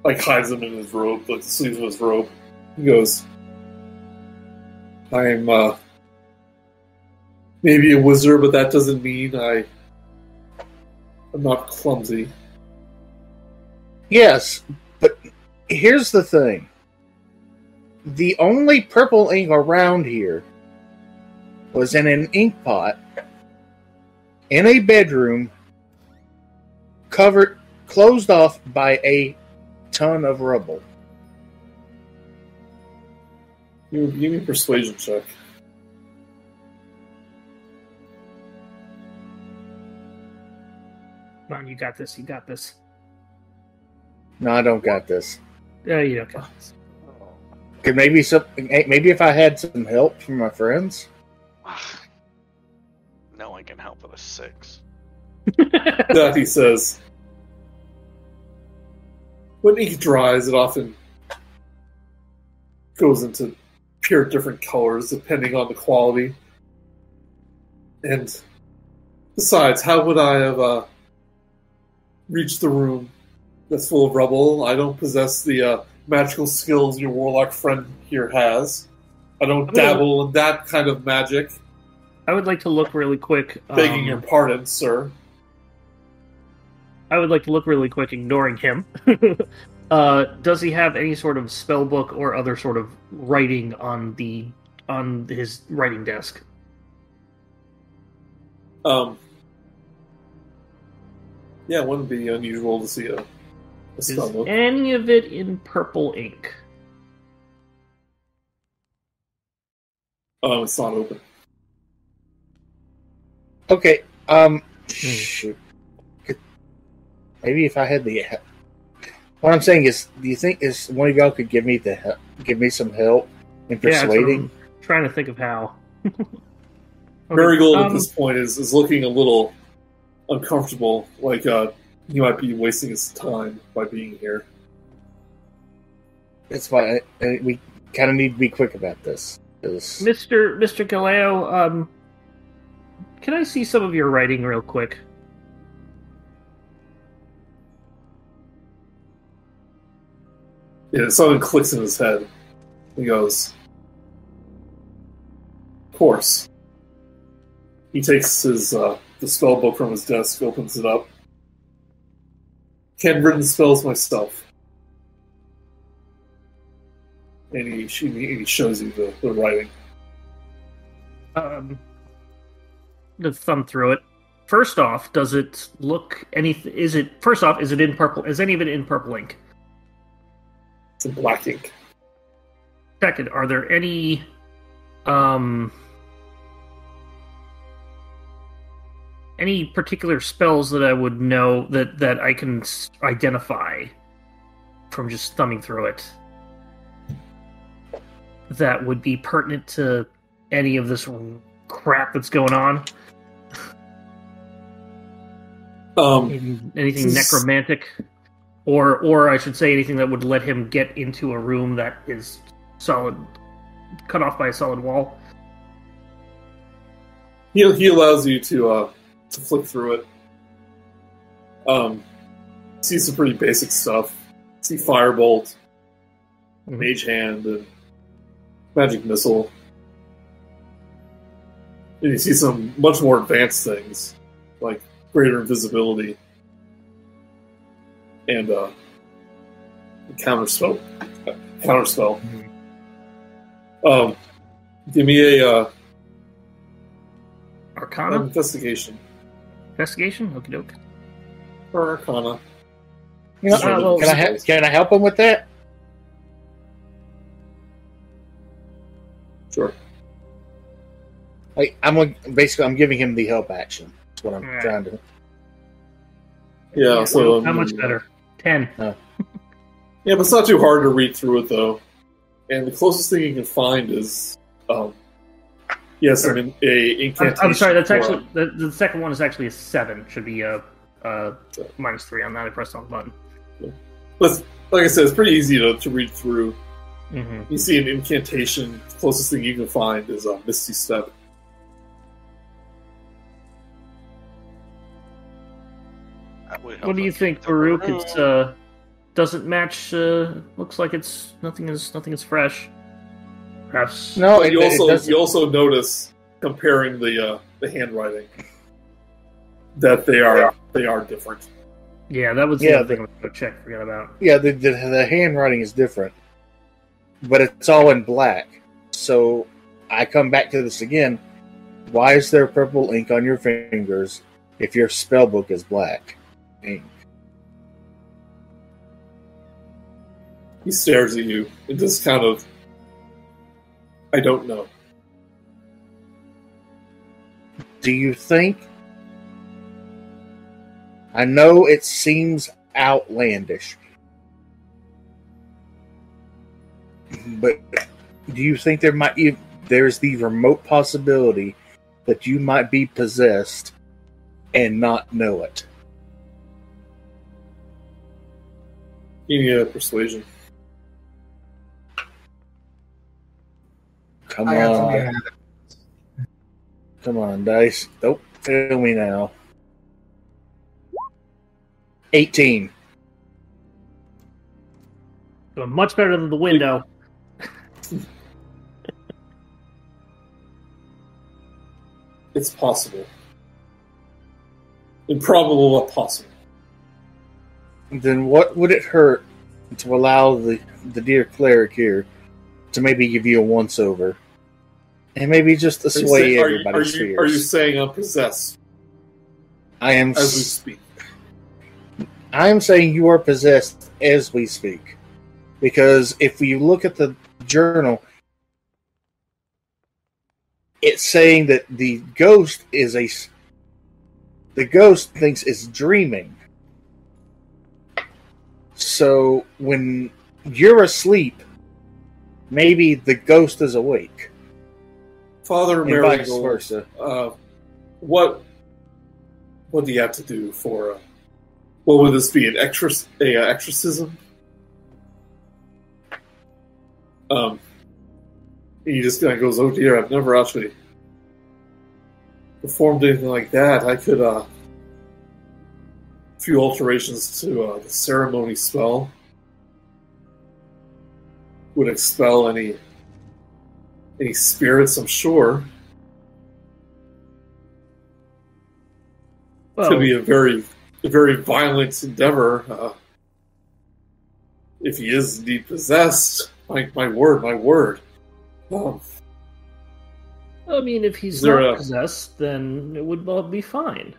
like hides them in his robe, like the sleeves of his robe. He goes, I'm uh maybe a wizard, but that doesn't mean I I'm not clumsy. Yes, but here's the thing. The only purple ink around here was in an ink pot in a bedroom covered closed off by a ton of rubble. You give me a persuasion check. Come on, you got this. You got this. No, I don't got this. Yeah, you don't got this. Could maybe some maybe if I had some help from my friends. no one can help with a six. that he says when ink dries it often goes into pure different colors depending on the quality and besides how would i have uh, reached the room that's full of rubble i don't possess the uh, magical skills your warlock friend here has i don't gonna- dabble in that kind of magic I would like to look really quick. begging um, your pardon sir I would like to look really quick, ignoring him. uh, does he have any sort of spell book or other sort of writing on the on his writing desk? Um, yeah, it wouldn't be unusual to see a, a Is spell book. any of it in purple ink? Oh, it's not open. Okay. Um. Shoot. Maybe if I had the. What I'm saying is, do you think is one of y'all could give me the give me some help in Yeah, persuading? I'm trying to think of how. Okay, Marigold at um, this point is, is looking a little uncomfortable, like uh, he might be wasting his time by being here. That's why I, I- we kind of need to be quick about this. 'cause- Mr. Mr. Galeo, um, can I see some of your writing real quick? Yeah, something clicks in his head. He goes, "Of course." He takes his uh, the spell book from his desk, opens it up. Handwritten spells myself, and he, she, he shows you the, the writing. Um, to thumb through it. First off, does it look any? Is it first off? Is it in purple? Is any of it in purple ink? It's in black ink. Second, are there any um any particular spells that I would know that that I can identify from just thumbing through it that would be pertinent to any of this crap that's going on? Um, Anything, anything This- necromantic, or or I should say anything that would let him get into a room that is solid, cut off by a solid wall. he, he allows you to uh, to flick through it. Um, see some pretty basic stuff. See Firebolt, Mhm. Mage Hand, and Magic Missile. And you see some much more advanced things, like greater invisibility and uh, counter spell. Counter spell. Um, give me a uh, Arcana investigation investigation. Okie doke. or Arcana. You know, Uh, well, can I ha- can I help him with that? Sure. Like I'm basically I'm giving him the help action. That's what I'm Right. trying to. Yeah. So um, How much better? Ten. Yeah, but it's not too hard to read through it though. And the closest thing you can find is, um, yes, I mean a I'm, incantation. I'm sorry. That's for- actually the, the second one is actually a seven. Should be a, a minus three on that. I pressed on the button. But like I said, it's pretty easy to, to read through. Mm-hmm. You see an incantation. The closest thing you can find is a Misty Step. That would help What do you think, Baruch? room. It's uh, doesn't match. Uh, looks like it's nothing is nothing is fresh. Perhaps. No, But it, you also doesn't- you also notice comparing the uh, the handwriting that they are they are different. Yeah, that was the Yeah, other thing I was going to check. Forget about. yeah, the, the the handwriting is different, but it's all in black. So I come back to this again. Why is there purple ink on your fingers if your spell book is black ink? He stares at you and just kind of. I don't know. Do you think? I know it seems outlandish, but do you think there might be there's the remote possibility that you might be possessed and not know it? Give me a persuasion. Come I got something to on, come on, dice! Don't fail me now. Eighteen. Doing much better than the window. It's possible. Improbable, but possible. then what would it hurt to allow the the dear cleric here to maybe give you a once over and maybe just assuage are, you, are, everybody's you, are you saying I'm possessed? I am as we speak? I am saying you are possessed as we speak. Because if you look at the journal it's saying that the ghost is a the ghost thinks it's dreaming. So when you're asleep maybe the ghost is awake Father and vice Marigold, versa uh, what what do you have to do for? Uh, what would this be? An exorc- a uh, exorcism? Um, he just kind of goes, "Oh dear, I've never actually performed anything like that. I could uh, a few alterations to uh, the ceremony spell would expel any any spirits. I'm sure." Well, could be a very, a very violent endeavor. Uh, if he is indeed possessed, my my word, my word. Um, I mean, if he's not a- possessed, then it would all be fine.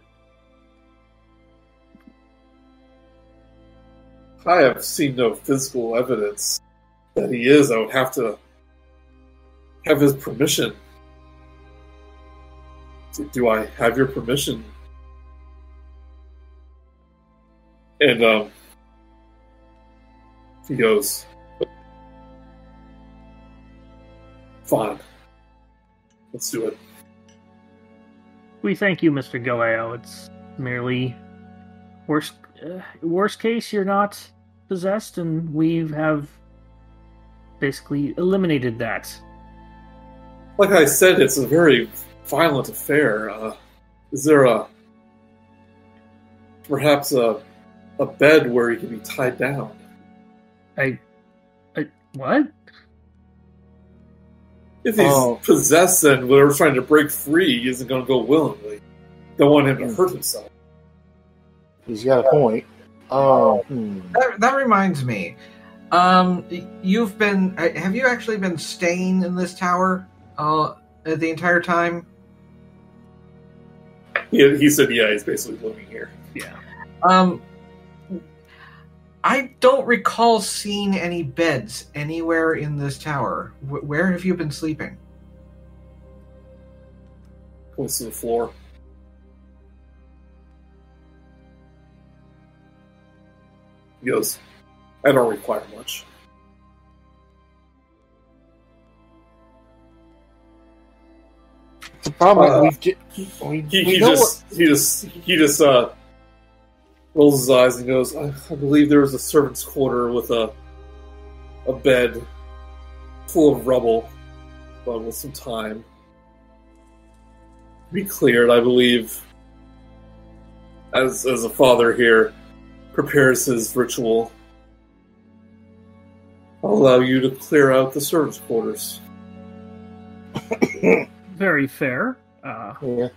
I have seen no physical evidence that he is. I would have to have his permission. Do- I have your permission? And um, he goes, "Fine, let's do it." We thank you, Mr. Galeo. It's merely worst uh, worst case you're not possessed, and we have basically eliminated that. Like I said, it's a very violent affair. Uh, is there a perhaps a a bed where he can be tied down. I, I what? If he's Oh. possessed and whatever's trying to break free, he isn't going to go willingly. Don't want him to hurt himself. He's got a point. Oh, hmm. That, that reminds me. Um, you've been. uh, Have you actually been staying in this tower uh, the entire time? He, he said, "Yeah, he's basically living here." Yeah. Um, I don't recall seeing any beds anywhere in this tower. Wh- where have you been sleeping? Points to the floor. He goes, "I don't require much." The problem Uh, is we, He, we he just he just he just uh rolls his eyes and goes, I, I believe there was a servant's quarter with a a bed full of rubble, but with some time. to Be cleared, I believe as as a father here prepares his ritual. I'll allow you to clear out the servants' quarters. Very fair. Uh, yeah.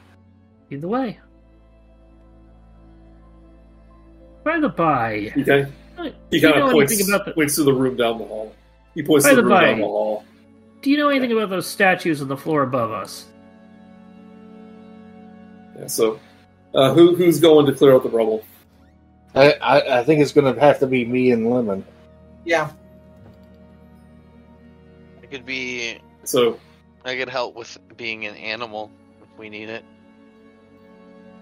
either way. By the by, He kind he do kind of points, about the- points to the room down the hall. He points By to the the room by- down the hall. do you know anything about those statues on the floor above us? Yeah, so, uh, who who's going to clear out the rubble? I, I, I think it's going to have to be me and Lemon. Yeah. It could be. So, I could help with being an animal if we need it.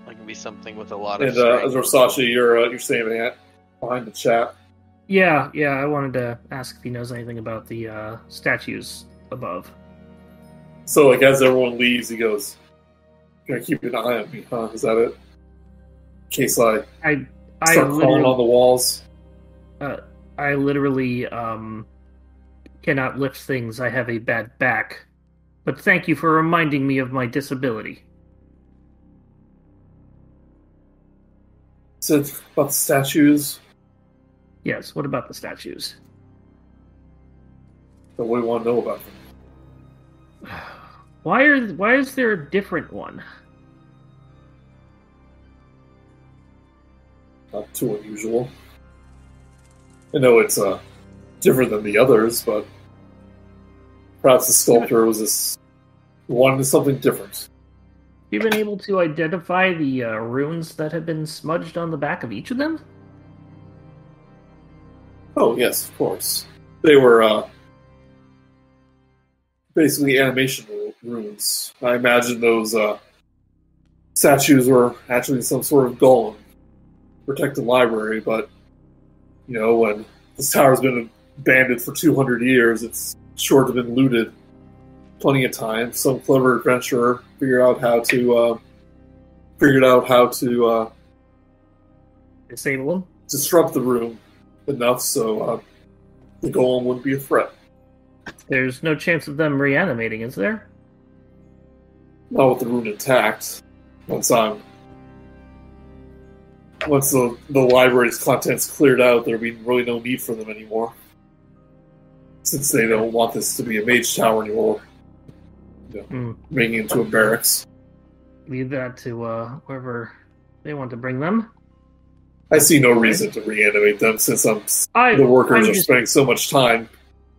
I can be something with a lot of and uh, strength. Versace, you're uh, you're standing at behind the chat. Yeah, yeah. I wanted to ask if he knows anything about the uh, statues above. So, like as everyone leaves, he goes, "Gonna keep an eye on me, huh? Is that it? In case I I, I start crawling on the walls." I literally um, cannot lift things. I have a bad back. But thank you for reminding me of my disability. Said about the statues. Yes. What about the statues? What do you want to know about them? Why are why is there a different one? Not too unusual. I know it's uh different than the others, but perhaps the sculptor was this wanted something different. Have you been able to identify the uh, runes that have been smudged on the back of each of them? Oh yes, of course. They were uh, basically animation runes. I imagine those uh, statues were actually some sort of golem, protect the library. But you know, when this tower's been abandoned for two hundred years, it's sure to have been looted plenty of times. Some clever adventurer figured out how to uh, figured out how to uh, Disable them? disrupt the room enough so uh, the golem wouldn't be a threat. There's no chance of them reanimating, is there? Not with the room intact. Once I'm once the the library's contents cleared out, there'll be really no need for them anymore. Since they don't want this to be a mage tower anymore, Hmm. making it into a barracks. Leave that to uh, whoever they want to bring them. I see no reason to reanimate them since I'm, I, the workers I'm are spending so much time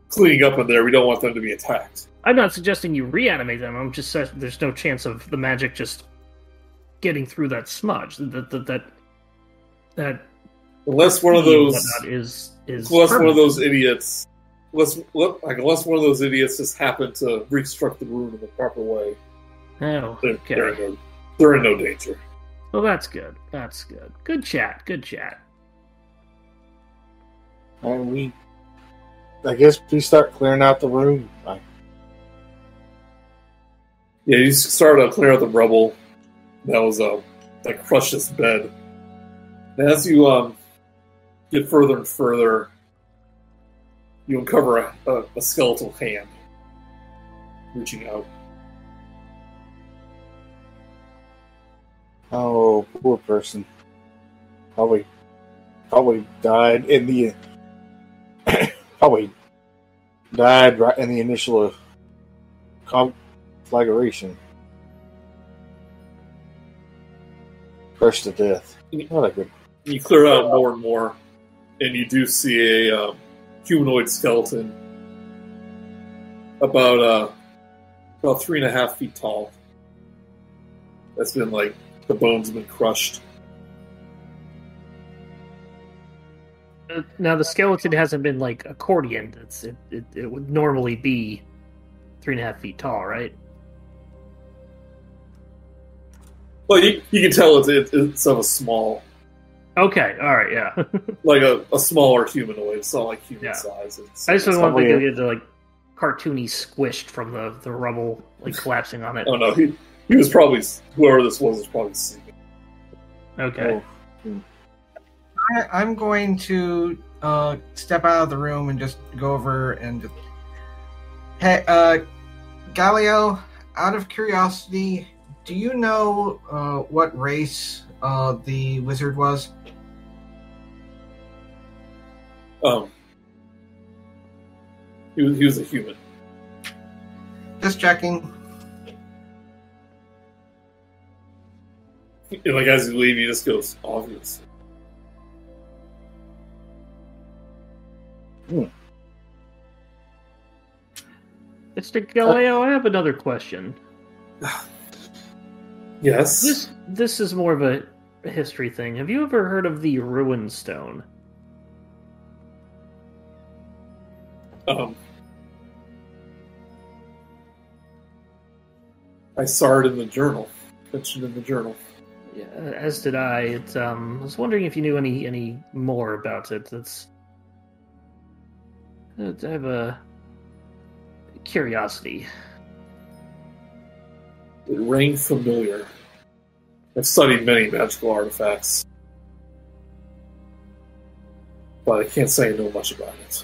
cleaning up in there. We don't want them to be attacked. I'm not suggesting you reanimate them. I'm just saying there's no chance of the magic just getting through that smudge. That that that that Unless one of those is is unless one of those idiots unless, like, unless one of those idiots just happened to reconstruct the rune in the proper way, Oh, they're, okay. they're, in no, they're in no danger. Well, that's good. That's good. Good chat. Good chat. And we, I guess, we start clearing out the room. I, Yeah, you start to clear out the rubble that was uh, that crushed this bed. And as you um get further and further, you uncover a, a, a skeletal hand reaching out. oh, poor person. Probably, probably died in the. probably died right in the initial conflagration. Crushed to death. Not a good. You clear out more and more, and you do see a um, humanoid skeleton about uh, about three and a half feet tall. That's been like the bones have been crushed. Now the skeleton hasn't been like accordion. It's it, it, it would normally be three and a half feet tall, right? Well, you, you can tell it's it, it's of a small, Okay, all right, yeah. like a, a smaller humanoid. It's not like human Yeah. size. It's, I just it's don't want to probably think of it like cartoony squished from the, the rubble, like collapsing on it. Oh no, he he was probably whoever this was was probably sleeping. Okay. I, I'm going to uh, step out of the room and just go over and just. Hey, uh, Galileo, out of curiosity, do you know uh, what race uh, the wizard was? Um, he was he was a human. Just checking. And like as you leave, he just goes obvious. Mr. Galileo, I have another question. Yes. This this is more of a history thing. Have you ever heard of the Ruin Stone? Um, I saw it in the journal. Mentioned in the journal. Yeah, as did I. It, um, I was wondering if you knew any any more about it. That's I have a curiosity. It rang familiar. I've studied many magical artifacts, but I can't say I know much about it.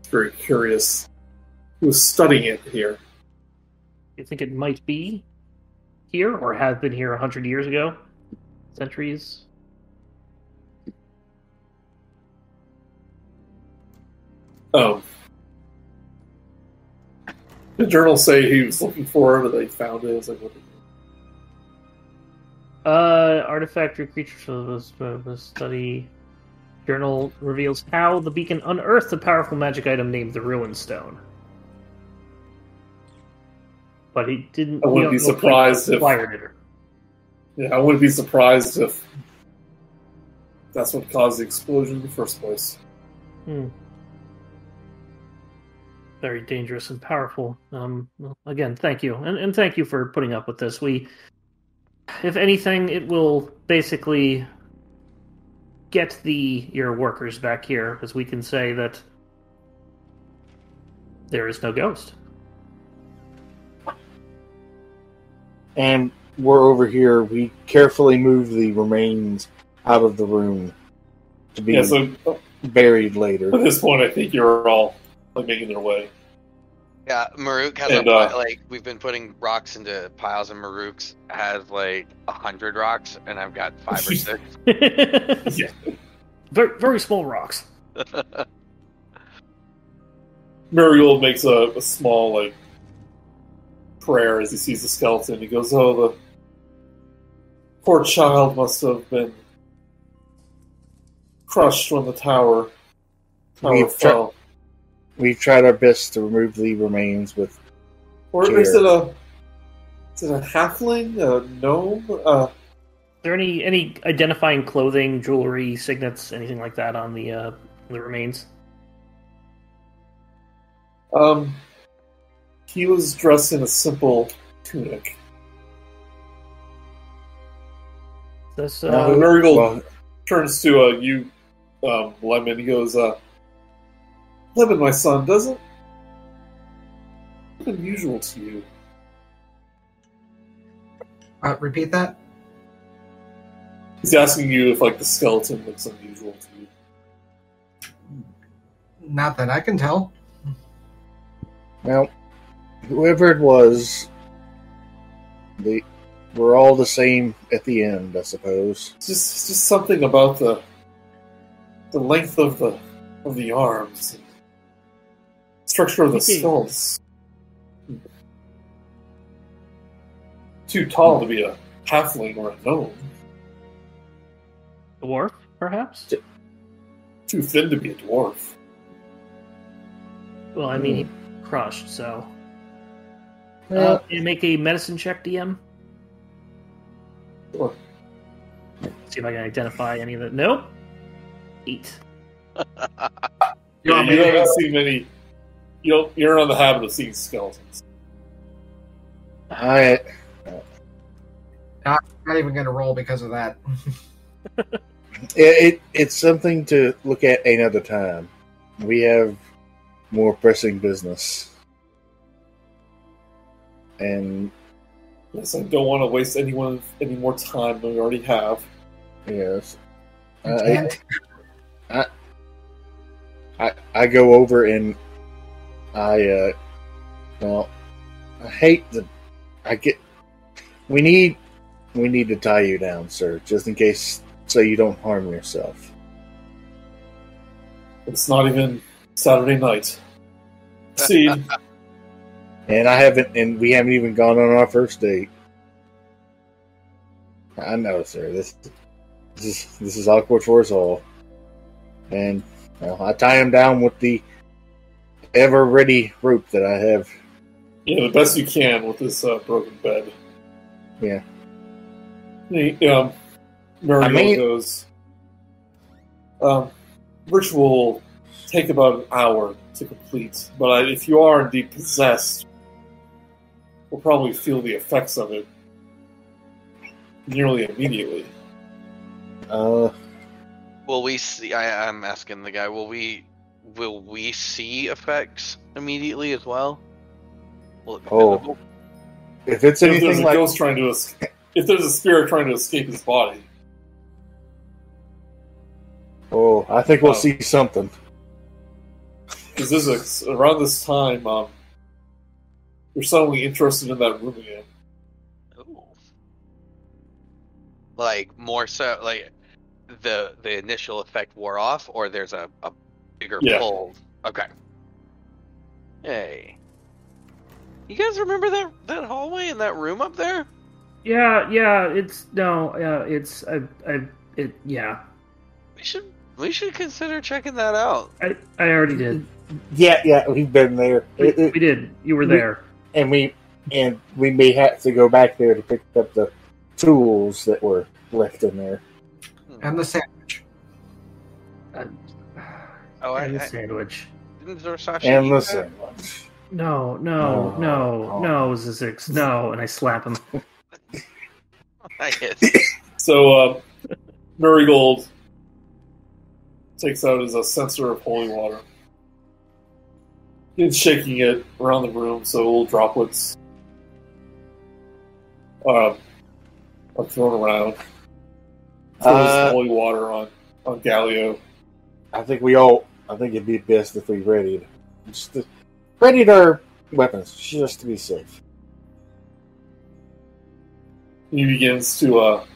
It's very curious. Who was studying it here? You think it might be here, or have been here a hundred years ago, centuries? Oh. the journal say he was looking for it, or they found it. I was like, what? Uh, artifact or creature was was study. Journal reveals how the beacon unearthed a powerful magic item named the Ruin Stone. But he didn't. I wouldn't be don't know if he surprised if- it. Yeah, I wouldn't be surprised if that's what caused the explosion in the first place. Hmm. Very dangerous and powerful. Um, again, thank you, and, and thank you for putting up with this. We, if anything, it will basically get the your workers back here, because we can say that there is no ghost. And we're over here. We carefully move the remains out of the room to be Yeah, so buried later. at this point, I think you're all like making their way. Yeah, Murook has And, a uh, pi- like we've been putting rocks into piles, and Murook's has like a hundred rocks, and I've got five or six. Yeah. very, very small rocks. Muriel makes a, a small like prayer as he sees the skeleton. He goes, "Oh, the poor child must have been crushed when the tower tower We've tri- fell." We've tried our best to remove the remains with Or Care. is it a is it a halfling, a gnome? Uh, Is there any any identifying clothing, jewelry, signets, anything like that on the uh, the remains? um, he was dressed in a simple tunic. This Uh, uh, Muriel well, turns to uh, you, um, Lemon. He goes, uh, "Lemon, my son, doesn't look unusual to you." Uh, repeat that. He's asking you if like the skeleton looks unusual to you. Not that I can tell. Well, whoever it was, they we're all the same at the end, I suppose. It's just it's just something about the the length of the of the arms, and structure of the Okay. skulls. Too tall to be a halfling or a gnome. Dwarf, perhaps? Too thin to be a dwarf. Well, I mean, he crushed, so. Well, Uh, can you make a medicine check, DM? Sure. See if I can identify any of it. Nope. Eight. You, know, you haven't seen many. You don't. You're not in the habit of seeing skeletons. I Not even going to roll because of that. it, it it's something to look at another time. We have more pressing business, and Yes, I don't want to waste anyone any more time than we already have. yes, You I. I I go over and I uh well I hate the I get we need we need to tie you down, sir, just in case so you don't harm yourself. It's not even Saturday night. See, And I haven't and we haven't even gone on our first date. I know, sir. This this is this is awkward for us all. And well, I tie him down with the ever ready rope that I have. yeah, the best you can with this uh, broken bed. Yeah. The, um, Muriel I mean- goes. Um, ritual take about an hour to complete, but I, if you are indeed possessed, we'll probably feel the effects of it nearly immediately. Uh Will we see? I, I'm asking the guy. Will we? Will we see effects immediately as well? Will it be Oh. visible? if it's If there's anything a like ghost trying to, es- if there's a spirit trying to escape his body, Oh, I think we'll Oh. see something. because this is around this time, um, you're suddenly interested in that room again. Ooh. Like more so, like the the initial effect wore off, or there's a, a bigger Yeah. pull. Okay. Hey. You guys remember that that hallway in that room up there? Yeah, yeah, it's. No, yeah, it's. I, I, it, yeah. We should we should consider checking that out. I, I already did. Yeah, yeah, we've been there. We, It- it- we did. You were we- there. and we and we may have to go back there to pick up the tools that were left in there. Hmm. And the sandwich. Uh, Oh, I, and the I sandwich. didn't Zorsashi And eat the sandwich. No, no, Oh, no, oh. no, Zyzzyx, no, and I slap him. I guess. So, uh, Marigold takes out his uh, censer of holy water. He's shaking it around the room so little droplets um, are thrown around. Throws Uh, holy water on, on Galio. I think we all. I think it'd be best if we readied, just to, readied our weapons just to be safe. He begins to uh,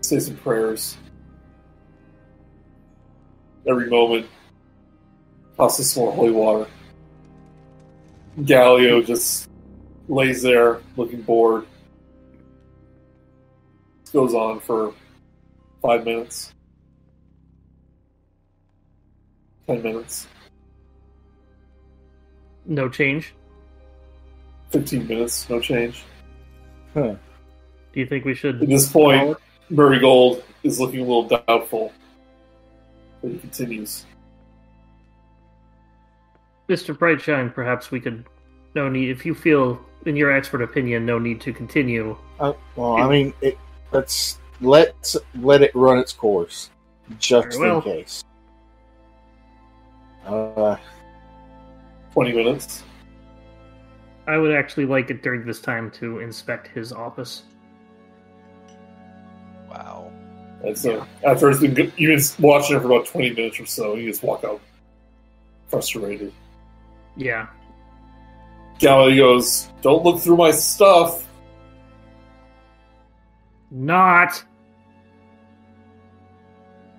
say some prayers. Every moment, tosses some more holy water. Galileo just lays there, looking bored. This goes on for five minutes, ten minutes, No change. fifteen minutes, no change. Huh. Do you think we should. At this point, Marigold is looking a little doubtful. But he continues. Mr. Brightshine, perhaps we could. No need. If you feel, in your expert opinion, no need to continue. Uh, well, I mean, it, let's let's let it run its course, just Very well. in case. Uh, 20 minutes. I would actually like it during this time to inspect his office. Wow. And so after it's been good, you've been watching it for about 20 minutes or so, and you just walk out frustrated. Yeah. Galley goes, Don't look through my stuff. Not.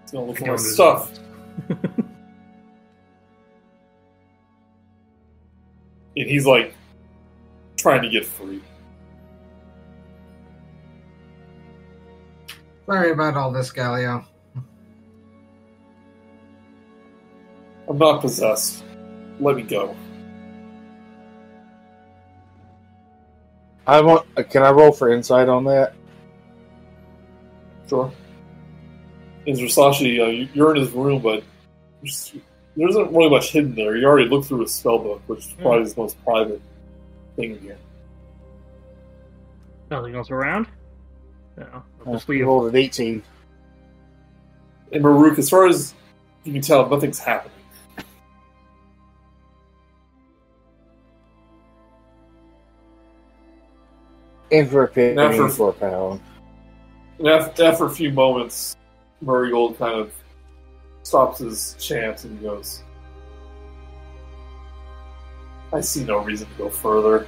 He's gonna look through my stuff. And he's like trying to get free. Sorry about all this, Galio. I'm not possessed. Let me go. I want. Can I roll for insight on that? Sure. Is Versace, uh, you- you're in his room, but there's, there isn't really much hidden there. You already looked through his spell book, which is hmm. probably his most private thing in here. Nothing else around? No. I'll just leave. rolled at 18. And Murook, as far as you can tell, nothing's happening. In for a penny, Now for- a pound. And after, after a few moments, Marigold kind of stops his chant and goes, I see no reason to go further.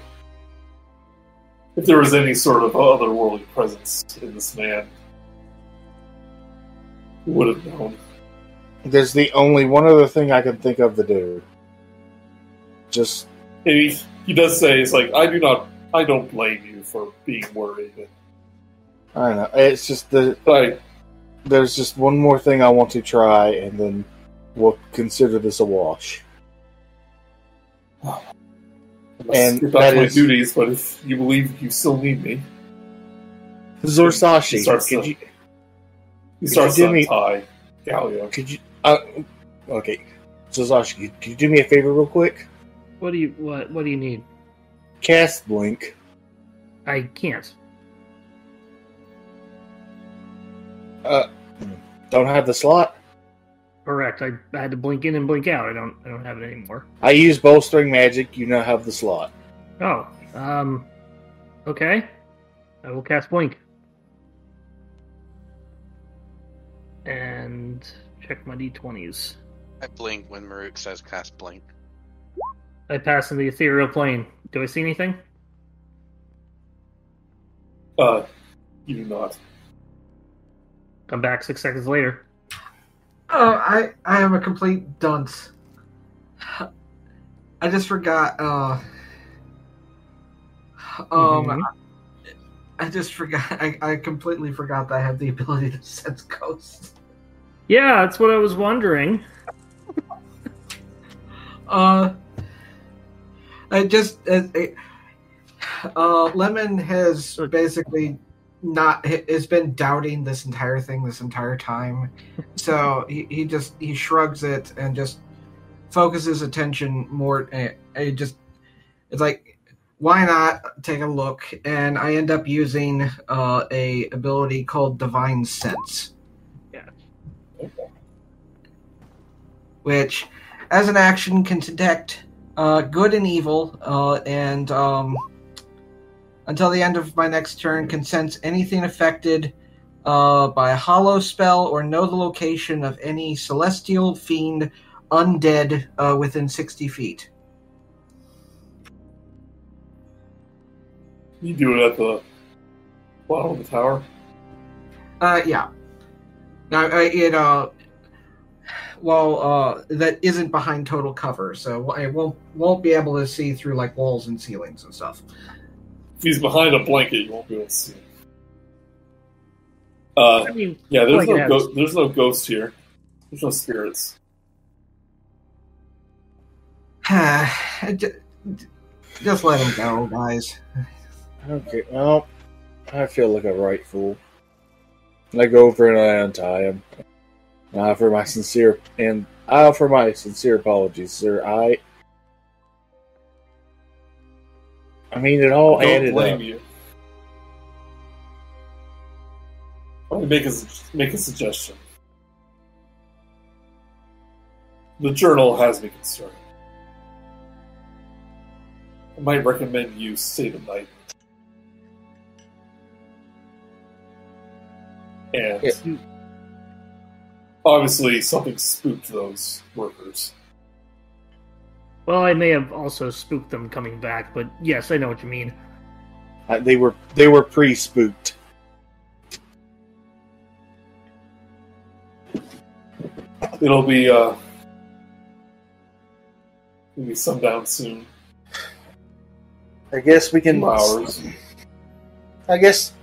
If there was any sort of otherworldly presence in this man, who would have known? There's the only one other thing I can think of to do. Just he, he does say, it's like, I do not, I don't blame you for being worried. I don't know. It's just the But there's just one more thing I want to try, and then we'll consider this a wash. I must And get back that to my is- duties, but if you believe you still need me, Zorsashi, Starts could to- you he starts do to me- untie Galio. could you uh, okay, Zorsashi, could, could you do me a favor real quick? What do you what what do you need? Cast blink. I can't. Uh, don't have the slot. Correct. I, I had to blink in and blink out. I don't I don't have it anymore. I use bolstering magic. You now have the slot. Oh. Um okay. I will cast blink. And check my D twenties. I blink when Murook says cast blink. I pass in the ethereal plane. Do I see anything? Uh, you do not. Come back six seconds later. Oh, I I am a complete dunce. I just forgot. Uh, um, Mhm. I just forgot. I, I completely forgot that I have the ability to sense ghosts. Yeah, that's what I was wondering. Uh, I just uh, uh, Lemon has basically not has been doubting this entire thing this entire time, so he, he just he shrugs it and just focuses attention more. Uh, uh, just it's like why not take a look? And I end up using uh, a ability called Divine Sense. Yeah. Which, as an action, can detect uh, good and evil, uh, and um, until the end of my next turn, can sense anything affected uh, by a hallow spell or know the location of any celestial fiend undead uh, within 60 feet. You do it at the bottom of the tower. Uh, yeah. Now uh, it uh, well uh, that isn't behind total cover, so I won't won't be able to see through like walls and ceilings and stuff. If he's behind a blanket, you won't be able to see him. Uh, I mean, yeah, there's no go- there's no ghost here. There's no spirits. Just let him go, guys. Okay, well, I feel like a right fool. I go over and I untie him. And I offer my sincere and I offer my sincere apologies, sir. I, I mean, it all don't added blame up. you. Let me make a make a suggestion. The journal has me concerned. I might recommend you stay the night. And Yeah. obviously, something spooked those workers. Well, I may have also spooked them coming back, but yes, I know what you mean. Uh, they were they were pre-spooked. It'll be uh, it'll be sundown soon. I guess we can. Hours. I guess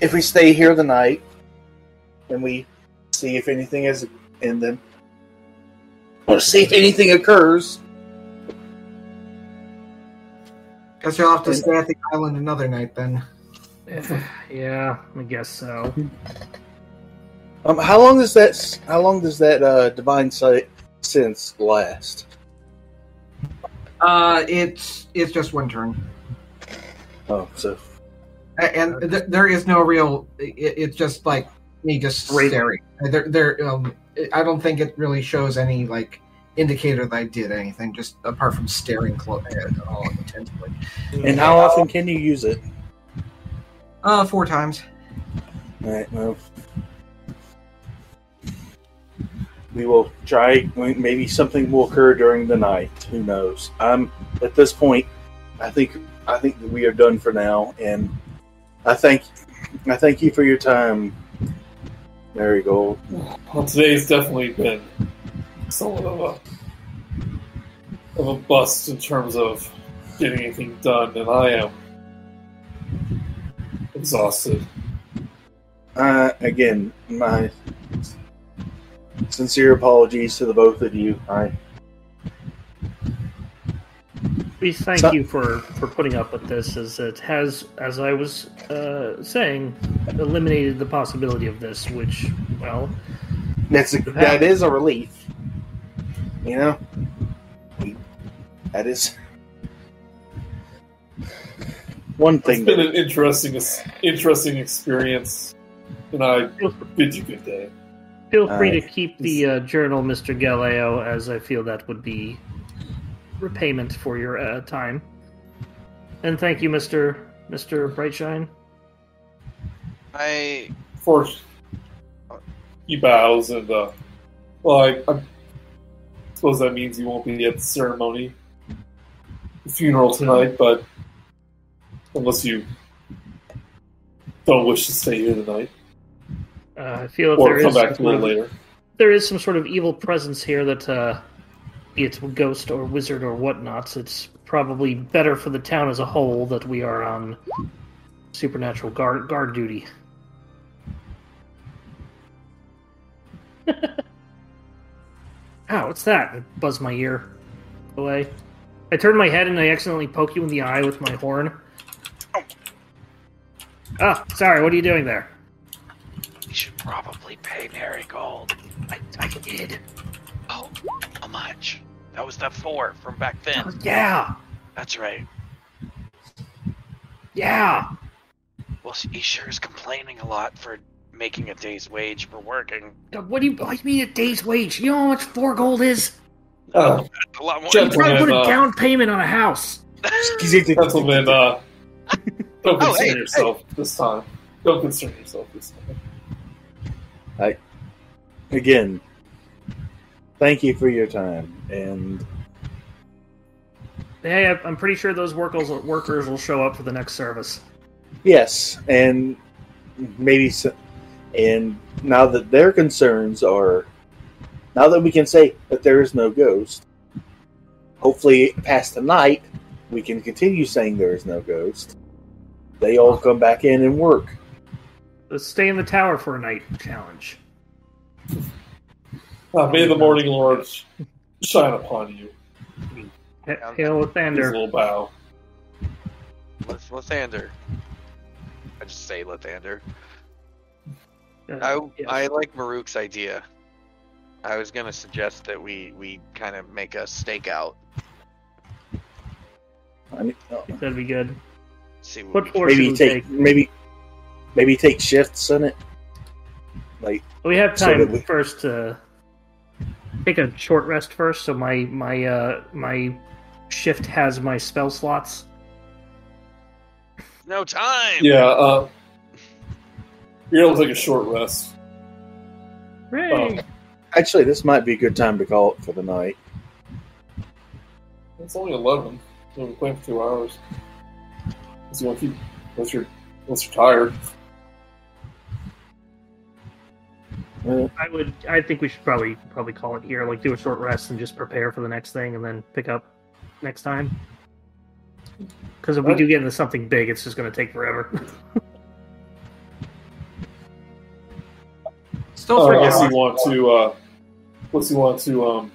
if we stay here the night, and we see if anything is in them, or see if anything occurs. Guess you'll have to stay at the island another night then. yeah, I guess so. Um, how long does that? How long does that uh, divine sight sense last? Uh, it's it's just one turn, Oh, so and th- there is no real. It, it's just like me just staring. There, there. Um, I don't think it really shows any like indicator that I did anything, just apart from staring close at all intensely. and how often can you use it? Uh, four times. All right, well, we will try. Maybe something will occur during the night. Who knows? I'm at this point. I think I think that we are done for now, and I thank I thank you for your time, Marigold. Well, today's definitely been somewhat of a of a bust in terms of getting anything done, and I am exhausted. Uh, again, my sincere apologies to the both of you. I We thank So- you for, for putting up with this, as it has, as I was uh, saying, eliminated the possibility of this, which, well, that's a, that is a relief. You know, We- that is one thing. It's been That, an interesting interesting experience, and I bid you good day. feel free Aye. to keep the uh, journal, Mr. Galileo, as I feel that would be repayment for your uh, time. And thank you, Mr. Mr. Brightshine. I For he bows and uh, well, I, I suppose that means you won't be at the ceremony, the funeral tonight, but unless you don't wish to stay here tonight Uh, I feel or there come is back a little later. there is some sort of evil presence here that, uh, be it ghost or wizard or whatnot, it's probably better for the town as a whole that we are on supernatural guard guard duty. Ow, what's that? It buzzed my ear away. I turn my head and I accidentally poke you in the eye with my horn. Ah, sorry, what are you doing there? You should probably pay Marigold. I, I did. Oh, how much? That was that four from back then. Yeah, That's right. yeah. Well, he sure is complaining a lot for making a day's wage for working. What do you, what do you mean a day's wage? You know how much four gold is? Uh, A lot more. You probably put a uh, down payment on a house. Gentlemen, uh, don't Oh, concern hey, yourself this time. Don't concern yourself this time. I, again, thank you for your time, and Hey, I- I'm pretty sure those workers workers will show up for the next service. yes, and maybe, s and now that their concerns are, now that we can say that there is no ghost, hopefully past tonight we can continue saying there is no ghost. They all come back in and work. Let's stay in the tower for a night challenge. Uh, may the morning lord shine upon you. Ha- Yeah. Hail His Lathander. little bow. Let's Lathander. I just say Lathander. I yes. I like Murook's idea. I was gonna suggest that we we kind of make a stakeout. I mean, uh, That'd be good. See what What force maybe take, take? maybe maybe take shifts in it. Like We have time that we- first to take a short rest first, so my my uh my shift has my spell slots. No time. Yeah, uh, you're able to take a short rest. Hooray! Oh. actually, this might be a good time to call it for the night. It's only 11. We've been playing for two hours. Unless you want to keep, unless you're, unless you're tired. I would. I think we should probably probably call it here. Like do a short rest and just prepare for the next thing, and then pick up next time. Because if we do get into something big, it's just going to take forever. Still Uh, forget. unless you want to, uh, unless you want to um,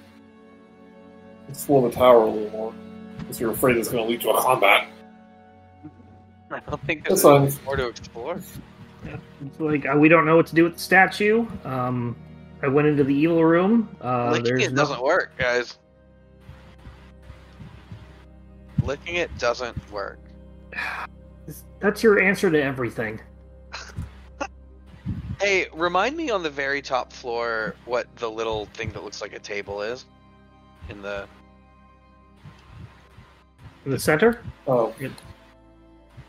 explore the tower a little more, because you're afraid it's going to lead to a combat. I don't think That's there's fine. anything more to explore. It's like uh, we don't know what to do with the statue. Um, I went into the evil room. Uh, Licking it no- doesn't work, guys. Licking it doesn't work. That's your answer to everything. Hey, remind me on the very top floor what the little thing that looks like a table is. In the In the center, Um,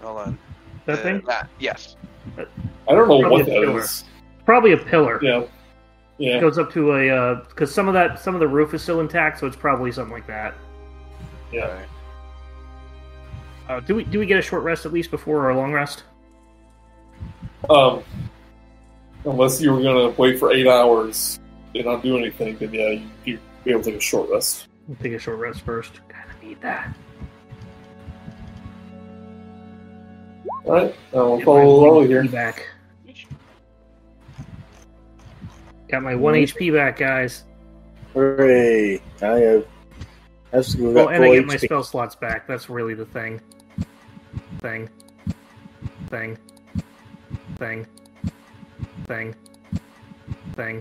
hold on. that Uh, thing, That yes. I don't know Probably what a that pillar. is. probably a pillar. Yeah, It yeah. goes up to a because some of that some of the roof is still intact, so it's probably something like that. Yeah. Okay. Uh, do we do we get a short rest at least before our long rest? Um, unless you were going to wait for eight hours and not do anything, then yeah, you, you'd be able to take a short rest. We'll take a short rest first. Kind of need that. All right, uh, we'll Get my follow one HP here. back. Got my one HP back, guys. Hooray! I have. That's we Oh, and I full get my HP. spell slots back. That's really the thing. Thing. Thing. Thing. Thing.